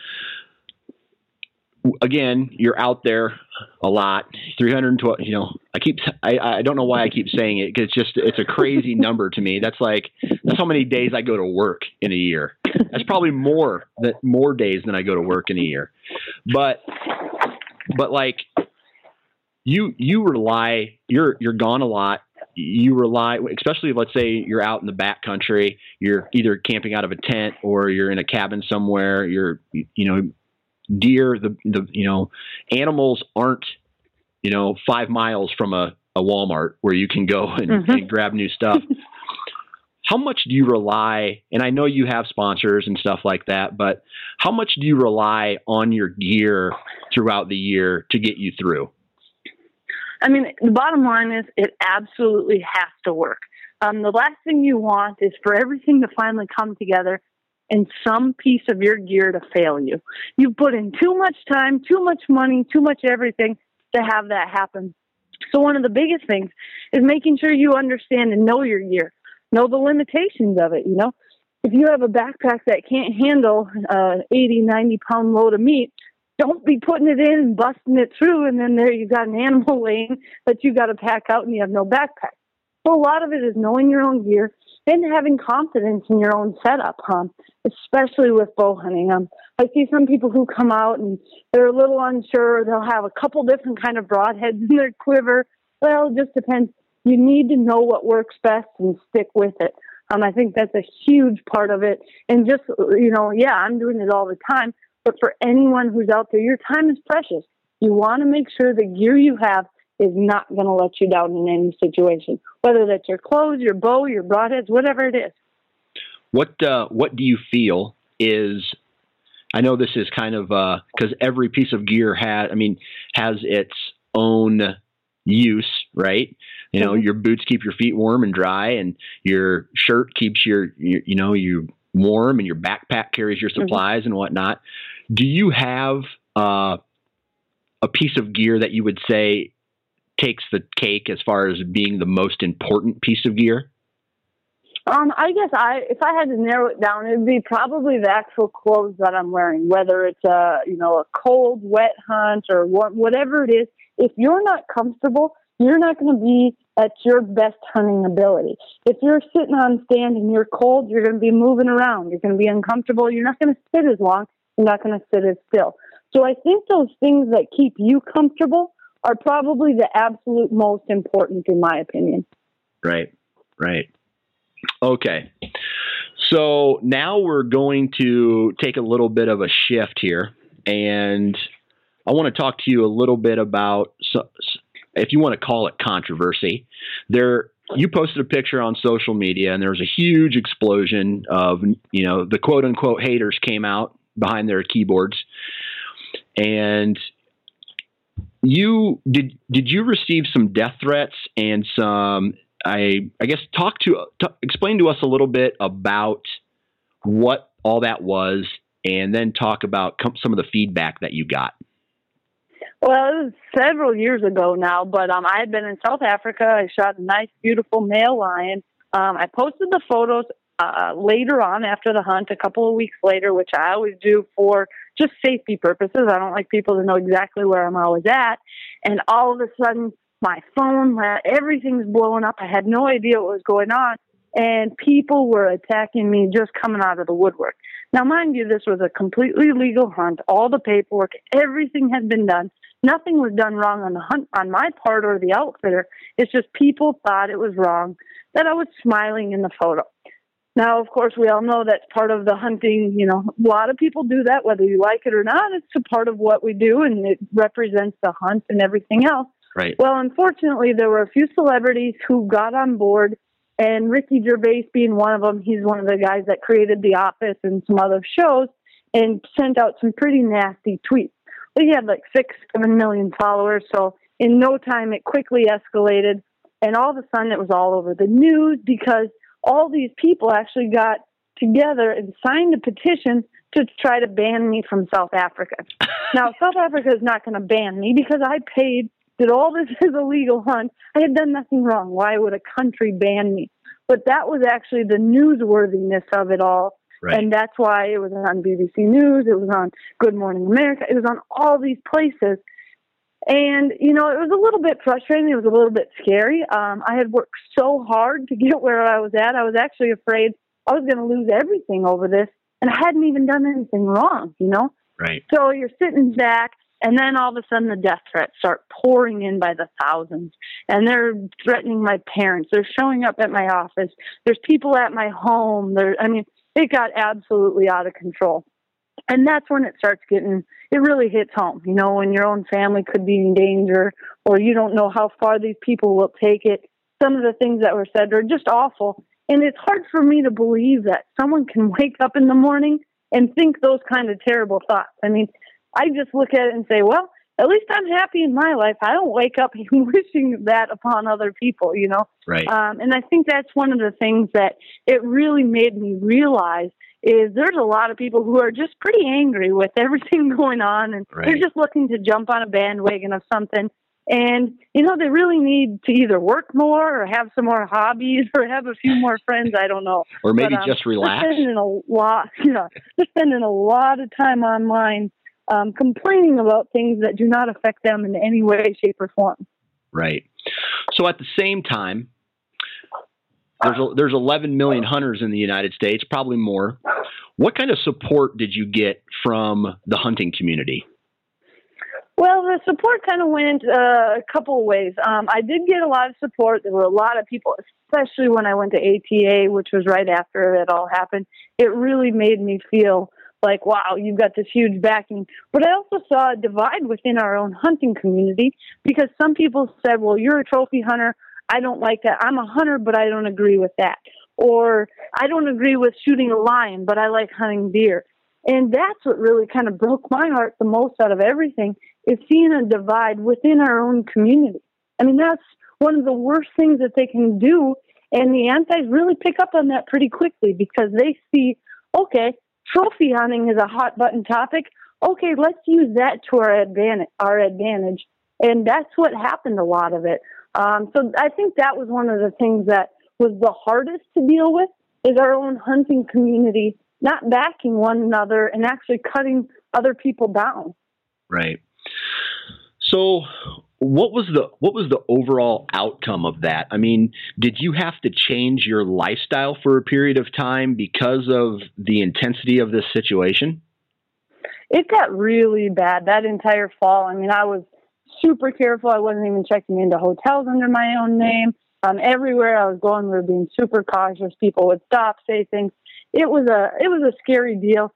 again, you're out there a lot. 312, you know, I keep, I, I don't know why I keep saying it because it's just, it's a crazy [LAUGHS] number to me. That's like, that's how many days I go to work in a year. That's probably more that more days than I go to work in a year. But, but like you, you rely, you're, you're gone a lot. You rely, especially let's say you're out in the back country, you're either camping out of a tent or you're in a cabin somewhere, you're, you know, deer, the the you know animals aren't you know five miles from a, a Walmart where you can go and, mm-hmm. and grab new stuff. How much do you rely and i know you have sponsors and stuff like that but how much do you rely on your gear throughout the year to get you through
i mean the bottom line is it absolutely has to work um, the last thing you want is for everything to finally come together and some piece of your gear to fail you. You've put in too much time, too much money, too much everything to have that happen. So one of the biggest things is making sure you understand and know your gear, know the limitations of it. You know, if you have a backpack that can't handle uh, 80, 90 pound load of meat, don't be putting it in and busting it through, and then there you got an animal [LAUGHS] laying that you got to pack out, and you have no backpack. So a lot of it is knowing your own gear and having confidence in your own setup. Um, especially with bow hunting. Um, I see some people who come out and they're a little unsure. They'll have a couple different kind of broadheads in their quiver. Well, it just depends. You need to know what works best and stick with it. Um, I think that's a huge part of it. And just, you know, yeah, I'm doing it all the time. But for anyone who's out there, your time is precious. You want to make sure the gear you have is not going to let you down in any situation, whether that's your clothes, your bow, your broadheads, whatever it is.
What uh, what do you feel is? I know this is kind of because uh, every piece of gear has, I mean, has its own use, right? You know, mm-hmm. your boots keep your feet warm and dry, and your shirt keeps your, your you know, you warm, and your backpack carries your mm-hmm. supplies mm-hmm. and whatnot. Do you have uh, a piece of gear that you would say takes the cake as far as being the most important piece of gear?
Um, I guess I, if I had to narrow it down, it'd be probably the actual clothes that I'm wearing, whether it's a, you know, a cold, wet hunt or what, whatever it is. If you're not comfortable, you're not going to be at your best hunting ability. If you're sitting on stand and you're cold, you're going to be moving around. You're going to be uncomfortable. You're not going to sit as long. You're not going to sit as still. So I think those things that keep you comfortable are probably the absolute most important, in my opinion.
Right, right. Okay. So now we're going to take a little bit of a shift here, and I want to talk to you a little bit about, if you want to call it controversy. There, you posted a picture on social media, and there was a huge explosion of, you know, the quote unquote haters came out behind their keyboards, and you did did you receive some death threats and some I I guess talk to, explain to us a little bit about what all that was, and then talk about some of the feedback that you got.
Well, it was several years ago now, but um, I had been in South Africa. I shot a nice, beautiful male lion. Um, I posted the photos uh, later on after the hunt, a couple of weeks later, which I always do for just safety purposes. I don't like people to know exactly where I'm always at. And all of a sudden, my phone, everything's blowing up. I had no idea what was going on. And people were attacking me just coming out of the woodwork. Now, mind you, this was a completely legal hunt. All the paperwork, everything had been done. Nothing was done wrong on the hunt on my part or the outfitter. It's just people thought it was wrong that I was smiling in the photo. Now, of course, we all know that's part of the hunting. You know, a lot of people do that, whether you like it or not. It's a part of what we do, and it represents the hunt and everything else.
Right.
Well, unfortunately, there were a few celebrities who got on board, and Ricky Gervais being one of them. He's one of the guys that created The Office and some other shows, and sent out some pretty nasty tweets. He had like six, seven million followers, so in no time it quickly escalated, and all of a sudden it was all over the news because all these people actually got together and signed a petition to try to ban me from South Africa. [LAUGHS] now, South Africa is not going to ban me because I paid, did all this [LAUGHS] as a legal hunt. I had done nothing wrong. Why would a country ban me? But that was actually the newsworthiness of it all. Right. And that's why it was on BBC News, it was on Good Morning America, it was on all these places. And, you know, it was a little bit frustrating. It was a little bit scary. Um, I had worked so hard to get [LAUGHS] where I was at. I was actually afraid I was going to lose everything over this. And I hadn't even done anything wrong, you know?
Right.
So you're sitting back, and then all of a sudden the death threats start pouring in by the thousands. And they're threatening my parents. They're showing up at my office. There's people at my home. There, I mean, it got absolutely out of control. And that's when it starts getting it really hits home, you know, when your own family could be in danger or you don't know how far these people will take it. Some of the things that were said are just awful. And it's hard for me to believe that someone can [LAUGHS] wake up in the morning and think those kind of terrible thoughts. I mean, I just look at it and say, well, at least I'm happy in my life. I don't wake up [LAUGHS] wishing that upon other people, you know?
Right.
Um, and I think that's one of the things that it really made me realize is there's a lot of people who are just pretty angry with [LAUGHS] everything going on and right. they're just looking to jump on a bandwagon of something and you know they really need to either work more or have some more hobbies [LAUGHS] or have a few more friends i don't know
or maybe but, um, just relax
they're spending a lot yeah they're spending a lot of time online um, complaining about things that do not affect them in any way shape or form
right so at the same time there's a, there's 11 million hunters in the United States, probably more. What kind of support did you get from the hunting community?
Well, the support kind of went uh, a couple of ways. Um, I did get a lot of support. There were a lot of people, especially when I went to ATA, which was right after it all happened. It really made me feel like, wow, you've got this huge backing. But I also saw a divide within our own hunting community because some people said, well, you're a trophy hunter. I don't like that. I'm a hunter, but I don't agree with that. Or I don't agree with shooting a lion, but I like hunting deer. And that's what really kind of broke my heart the most out of everything is seeing a divide within our own community. I mean, that's one of the worst things that they can do. And the antis really pick up on that pretty quickly because they see, okay, trophy hunting is a hot button topic. Okay, let's use that to our advantage. Our advantage, and that's what happened. A lot of it. Um, so I think that was one of the things that was the hardest to deal with is our own hunting community not backing one another and actually cutting other people down.
Right. So what was the what was the overall outcome of that? I mean, did you have to change your lifestyle for a period of time because of the intensity of this situation?
It got really bad that entire fall. I mean, I was super careful. I wasn't even checking into hotels under my own name. Um, everywhere I was going, we were being super cautious. People would stop, say things. It was a it was a scary deal.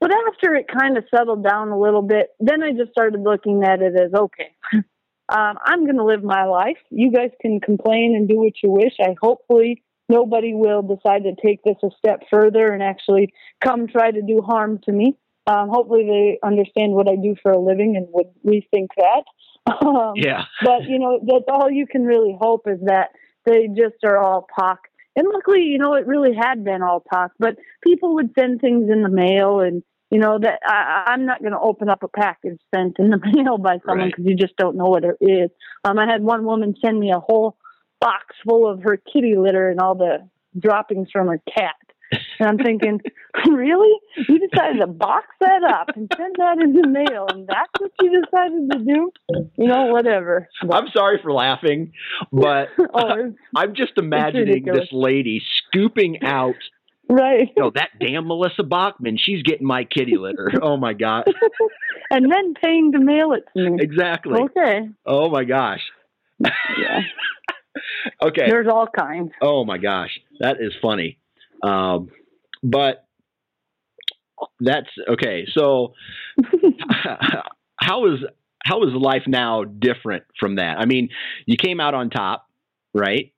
But after it kind of settled down a little bit, then I just started looking at it as okay. [LAUGHS] um, I'm going to live my life. You guys can complain and do what you wish. I hopefully nobody will decide to take this a step further and actually come try to do harm to me. Um, hopefully they understand what I do for a living and would rethink that. [LAUGHS]
Um, yeah. [LAUGHS]
but you know, that's all you can really hope is that they just are all talk. And luckily, you know, it really had been all talk, but people would send things in the mail and, you know, that I, I'm not going to open up a package sent in the [LAUGHS] mail by someone because
Right.
you just don't know what it is. Um, I had one woman send me a whole box full of her kitty litter and all the droppings from her cat. And I'm thinking, [LAUGHS] really? You decided to box that up and send that in the mail, and that's what you decided to do? You know, whatever.
I'm sorry for laughing, but [LAUGHS]
oh,
I'm just imagining this lady scooping out.
Right.
No, that damn Melissa Bachman. She's getting my kitty litter. Oh my god. [LAUGHS]
and then paying to mail it to me.
Exactly.
Okay.
Oh my gosh.
Yeah. [LAUGHS]
Okay.
There's all kinds.
Oh my gosh, that is funny. Um, but that's okay. So [LAUGHS] how is how is life now different from that? I mean, you came out on top, right?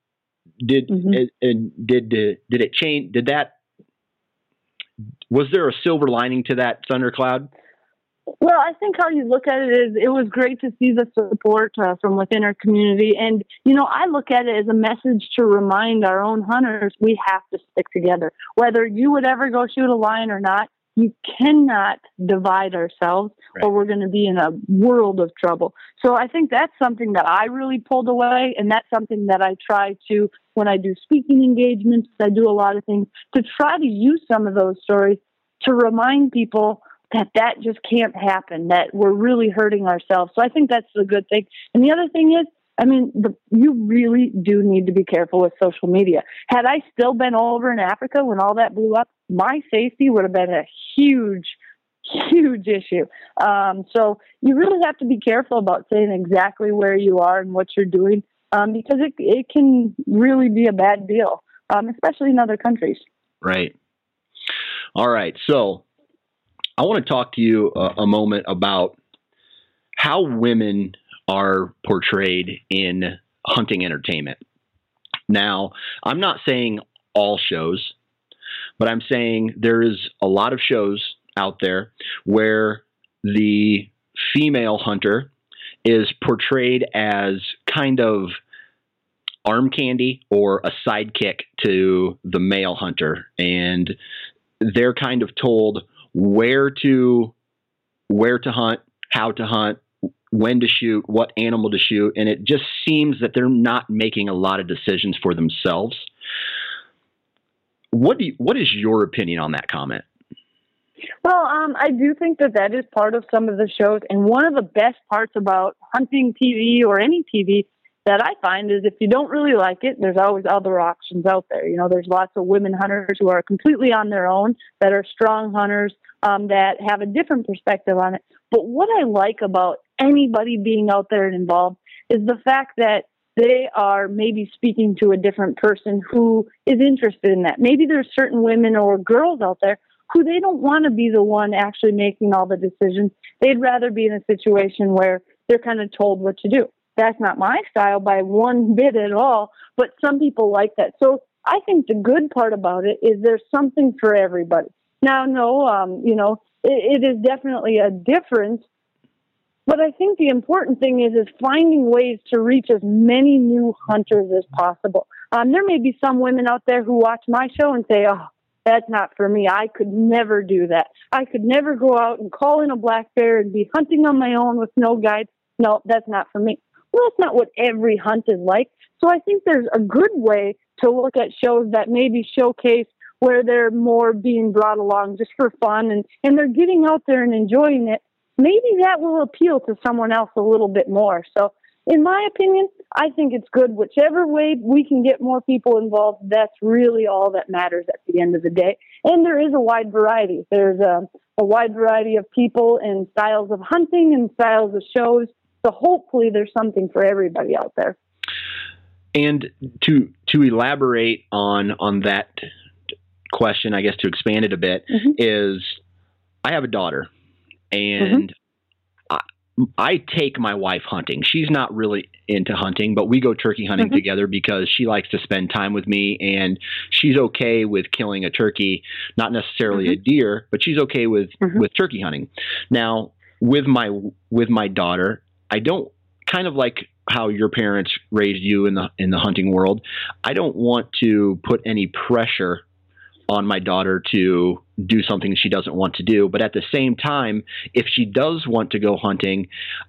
Did
Mhm.
and, and did did it change? Did that? Was there a silver lining to that thundercloud?
Well, I think how you look at it is it was great to see the support uh, from within our community. And, you know, I look at it as a message to remind our own hunters we have to stick together. Whether you would ever go shoot a lion or not, you cannot divide ourselves or we're going to be in a world of trouble. So I think that's something that I really pulled away. And that's something that I try to, when I do speaking engagements, I do a lot of things to try to use some of those stories to remind people that that just can't happen, that we're really hurting ourselves. So I think that's a good thing. And the other thing is, I mean, the, you really do need to be careful with social media. Had I still been all over in Africa when all that blew up, my safety would have been a huge, huge issue. Um, so you really have to be careful about saying exactly where you are and what you're doing um, because it, it can really be a bad deal, um, especially in other countries.
Right. All right. So I want to talk to you a, a moment about how women are portrayed in hunting entertainment. Now, I'm not saying all shows, but I'm saying there is a lot of shows out there where the female hunter is portrayed as kind of arm candy or a sidekick to the male hunter and they're kind of told where to where to hunt, how to hunt, when to shoot, what animal to shoot, and it just seems that they're not making a lot of decisions for themselves. What do you, what is your opinion on that comment?
Well, um, I do think that that is part of some of the shows, and one of the best parts about hunting TV or any TV that I find is if you don't really like it, there's always other options out there. You know, there's lots of women hunters who are completely on their own, that are strong hunters, um, that have a different perspective on it. But what I like about anybody being out there and involved is the fact that they are maybe speaking to a different person who is interested in that. Maybe there's certain women or girls out there who they don't want to be the one actually making all the decisions. They'd rather be in a situation where they're kind of told what to do. That's not my style by one bit at all, but some people like that. So I think the good part about it is there's something for everybody. Now, no, um, you know, it, it is definitely a difference, but I think the important thing is is finding ways to reach as many new hunters as possible. Um, there may be some women out there who watch my show and say, "Oh, that's not for me. I could never do that. I could never go out and call in a black bear and be hunting on my own with no guide. No, that's not for me. Well, that's not what every hunt is like. So I think there's a good way to look at shows that maybe showcase where they're more being brought along just for fun and, and they're getting out there and enjoying it. Maybe that will appeal to someone else a little bit more. So in my opinion, I think it's good. Whichever way we can get more people involved, that's really all that matters at the end of the day. And there is a wide variety. There's a, a wide variety of people and styles of hunting and styles of shows. So hopefully there's something for everybody out there.
And to to elaborate on on that question, I guess to expand it a bit
Mhm.
is I have a daughter and I, I take my wife hunting. She's not really into hunting, but we go turkey hunting
Mhm.
together because she likes to spend time with me and she's okay with killing a turkey, not necessarily a deer, but she's okay with
Mhm.
with turkey hunting. Now, with my with my daughter, I don't kind of like how your parents raised you in the in the hunting world. I don't want to put any pressure on my daughter to do something she doesn't want to do. But at the same time, if she does want to go hunting,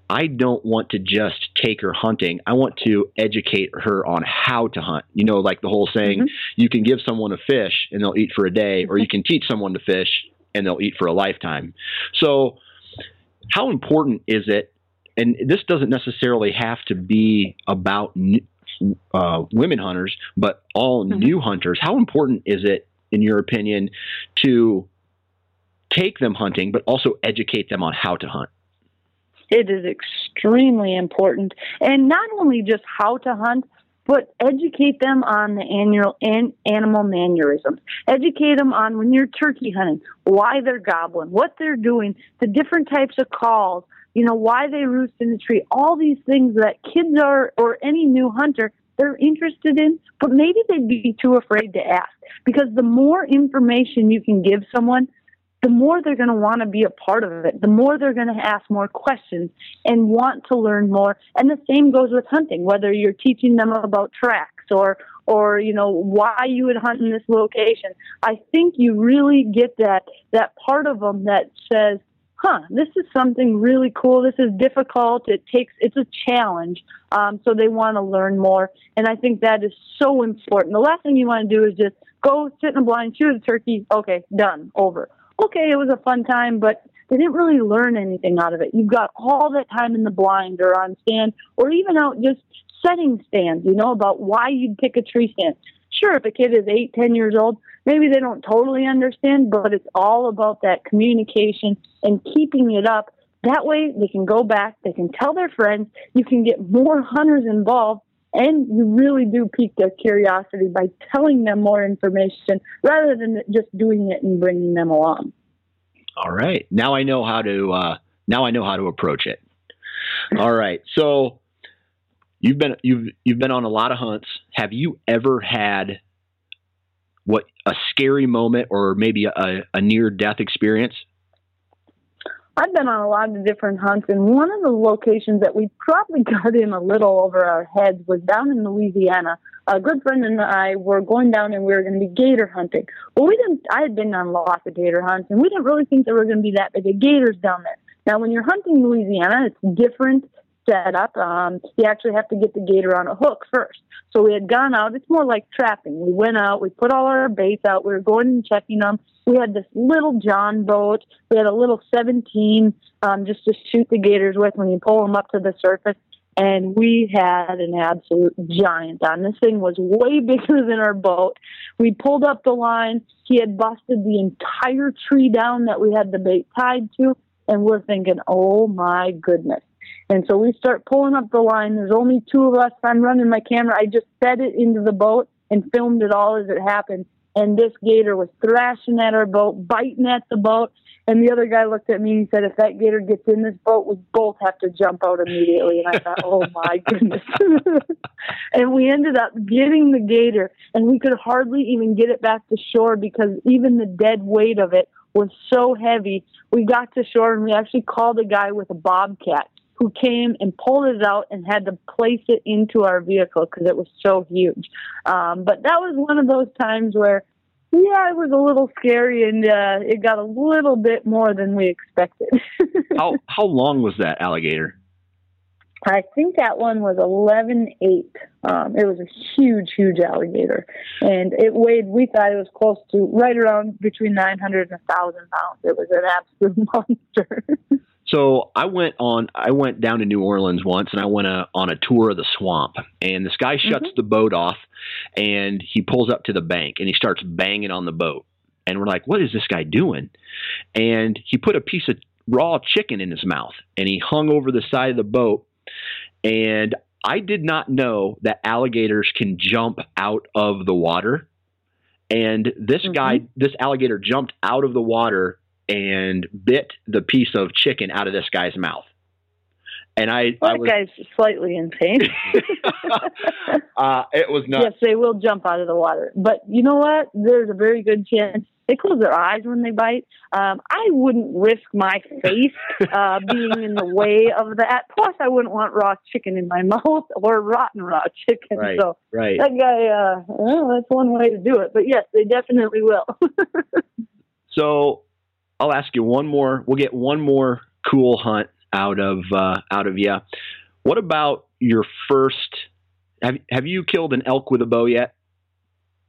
I don't want to just take her hunting. I want to educate her on how to hunt. You know, like the whole saying, mm-hmm. you can give someone a fish and they'll eat for a day, or you can teach someone to fish and they'll eat for a lifetime. So, how important is it? And this doesn't necessarily have to be about uh, women hunters, but all mm-hmm. new hunters. How important is it in your opinion, to take them hunting, but also educate them on how to hunt?
It is extremely important. And not only just how to hunt, but educate them on the annual an, animal mannerisms. Educate them on when you're turkey hunting, why they're gobbling, what they're doing, the different types of calls, you know, why they roost in the tree, all these things that kids are, or any new hunter, they're interested in, but maybe they'd be too afraid to ask. Because the more information you can give someone, the more they're going to want to be a part of it, the more they're going to ask more questions and want to learn more. And the same goes with hunting, whether you're teaching them about tracks or, or, you know, why you would hunt in this location. I think you really get that, that part of them that says, huh, this is something really cool. This is difficult. It takes, it's a challenge. Um, so they want to learn more. And I think that is so important. The last thing you want to do is just go sit in a blind, shoot a turkey. Okay, done, over. Okay, it was a fun time, but they didn't really learn anything out of it. You've got all that time in the blind or on stand or even out just setting stands, you know, about why you'd pick a tree stand. Sure, if a kid is eight, ten years old, maybe they don't totally understand, but it's all about that communication and keeping it up. That way they can go back, they can tell their friends, you can get more hunters involved, and you really do pique their curiosity by telling them more information rather than just doing it and bringing them along.
All right. Now I know how to uh, now I know how to approach it. All right. So you've been you've you've been on a lot of hunts. Have you ever had what a scary moment or maybe a, a near death experience?
I've been on a lot of different hunts, and one of the locations that we probably [LAUGHS] got in a little over our heads was down in Louisiana. A good friend and I were going down, and we were going to be gator hunting. Well, we didn't. I had been on lots of gator hunts, and we didn't really think there were going to be that big of gators down there. Now, when you're hunting Louisiana, it's different setup. Um, you actually have to get the gator on a hook first. So we had gone out. It's more like trapping. We went out. We put all our baits out. We were going and checking them we had this little John boat. We had a little 17 um, just to shoot the gators with when you pull them up to the surface. And we had an absolute giant on. This thing was way [LAUGHS] bigger than our boat. We pulled up the line. He had busted the entire tree down that we had the bait tied to. And we're thinking, oh my goodness. And so we start pulling up the line. There's only two of us. I'm running my camera. I just set it into the boat and filmed it all as it happened and this gator was thrashing at our boat, biting at the boat. And the other guy looked at me and he said, "If that gator gets in this boat, we both have to jump out immediately." And I thought, "Oh my [LAUGHS] goodness!" [LAUGHS] and we ended up getting the gator, and we could hardly even get it back to shore because even the dead weight of it was so heavy. We got to shore, and we actually called a guy with a bobcat who came and pulled it out and had to place it into our vehicle because it was so huge. Um, but that was one of those times where, yeah, it was a little scary and uh, it got a little bit more than we expected. [LAUGHS]
how how long was that alligator?
I think that one was eleven eight. Um, it was a huge, huge alligator, and it weighed. We thought it was close to right around between nine hundred and a thousand pounds. It was an absolute [LAUGHS] monster.
So I went on. I went down to New Orleans once, and I went a, uh, on a tour of the swamp. And this guy shuts mm-hmm. the boat off, and he pulls up to the bank, and he starts banging on the boat. And we're like, "What is this guy doing?" And he put a piece of raw chicken in his mouth, and he hung over the side of the boat. And I did not know that alligators can jump out of the water. And this mm-hmm. guy, this alligator jumped out of the water and bit the piece of chicken out of this guy's mouth. And I,
well,
I
that guy's slightly insane. [LAUGHS]
uh, it was not.
Yes, they will jump out of the water, but you know what? There's a very good chance they close their eyes when they bite. Um, I wouldn't risk my face uh, [LAUGHS] being in the way of that. Plus, I wouldn't want raw chicken in my [LAUGHS] mouth or rotten raw chicken.
Right,
so
right.
that guy, uh, well, that's one way to do it. But yes, they definitely will.
So I'll ask you one more. We'll get one more cool hunt out of uh, out of you. What about your first? Have Have you killed an elk with a bow yet?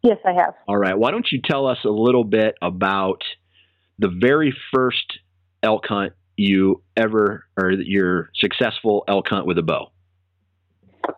yes, I have.
All right. Why don't you tell us a little bit about the very first elk hunt you ever, or your successful elk hunt with a bow?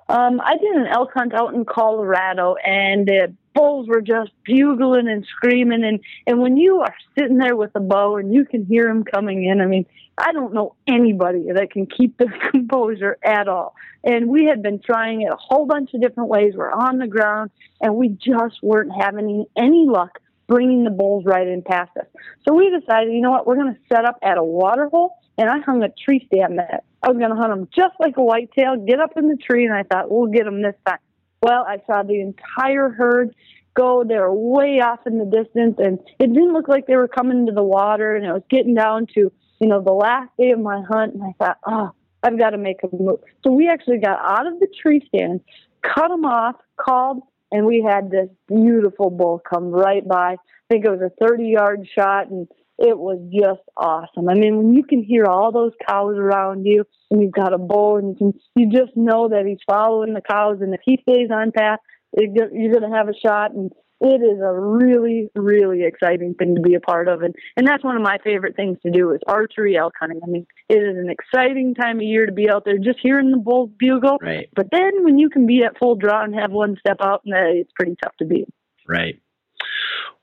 Um, I did an elk hunt out in Colorado, and the bulls were just bugling and screaming. And and when you are sitting there with a bow and you can hear them coming in, I mean, I don't know anybody that can keep their [LAUGHS] composure at all. And we had been trying it a whole bunch of different ways. We're on the ground, and we just weren't having any luck bringing the bulls right in past us. So we decided, you know what, we're going to set up at a water hole, and I hung a tree stand there. I was going to hunt them just like a whitetail, get up in the tree, and I thought, we'll get them this time. Well, I saw the entire herd go. They were way off in the distance, and it didn't look like they were coming to the water, and it was getting down to, you know, the last day of my hunt, and I thought, oh, I've got to make a move. So we actually got out of the tree stand, cut them off, called, and we had this beautiful bull come right by. I think it was a 30 yard shot, and it was just awesome. I mean, when you can hear all those cows around you, and you've got a bull, and you, can, you just know that he's following the cows, and if he stays on path, it, you're going to have a shot. And it is a really, really exciting thing to be a part of, and and that's one of my favorite things to do is archery elk hunting. I mean, it is an exciting time of year to be out there, just hearing the bull bugle.
Right.
But then when you can be at full draw and have one step out, and it's pretty tough to beat.
Right.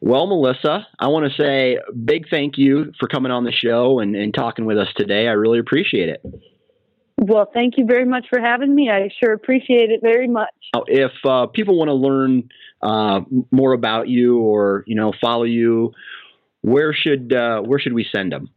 Well, Melissa, I want to say big thank you for coming on the show and, and talking with us today. I really appreciate it.
Well, thank you very much for having me. I sure appreciate it very much.
Now, if uh, people want to learn uh, more about you or you know follow you, where should uh, where should we send them?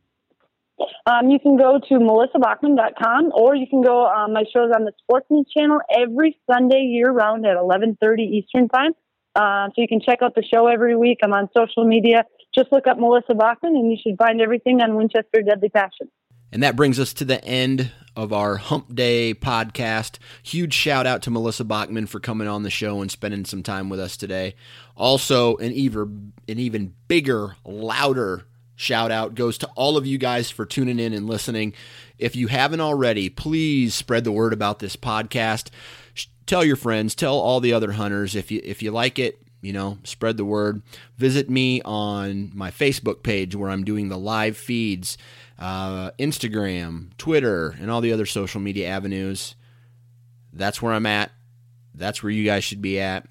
Um, you can go to melissabachman.com or you can go on my shows on the Sportsman's Channel every Sunday year round at 11:30 Eastern Time. Uh, so you can check out the show every week. I'm on social media. Just look up Melissa Bachman and you should find everything on Winchester Deadly Passion.
And that brings us to the end of our Hump Day podcast. Huge shout out to Melissa Bachman for coming on the show and spending some time with us today. Also, an even an even bigger, louder shout out goes to all of you guys for tuning in and listening. If you haven't already, please spread the word about this podcast. Tell your friends, tell all the other hunters if you if you like it, you know, spread the word. Visit me on my Facebook page where I'm doing the live feeds uh, Instagram, Twitter, and all the other social media avenues. That's where I'm at. That's where you guys should be at.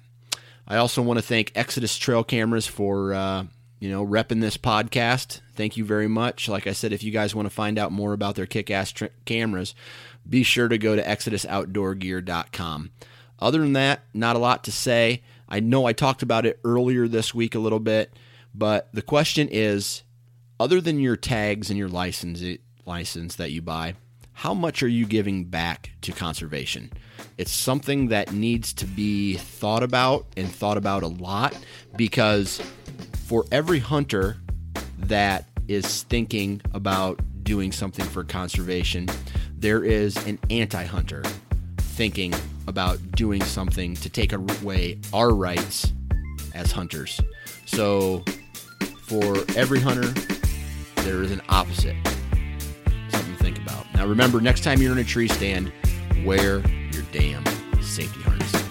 I also want to thank Exodus Trail Cameras for uh, you know repping this podcast. Thank you very much. Like I said, if you guys want to find out more about their kick-ass tra- cameras, be sure to go to ExodusOutdoorGear.com. Other than that, not a lot to say. I know I talked about it earlier this week a little bit, but the question is other than your tags and your license license that you buy, how much are you giving back to conservation? It's something that needs to be thought about and thought about a lot because for every hunter that is thinking about doing something for conservation, there is an anti hunter thinking about doing something to take away our rights as hunters. So, for every hunter, there is an opposite. Something to think about. Now, remember, next time you're in a tree stand, wear your damn safety harness.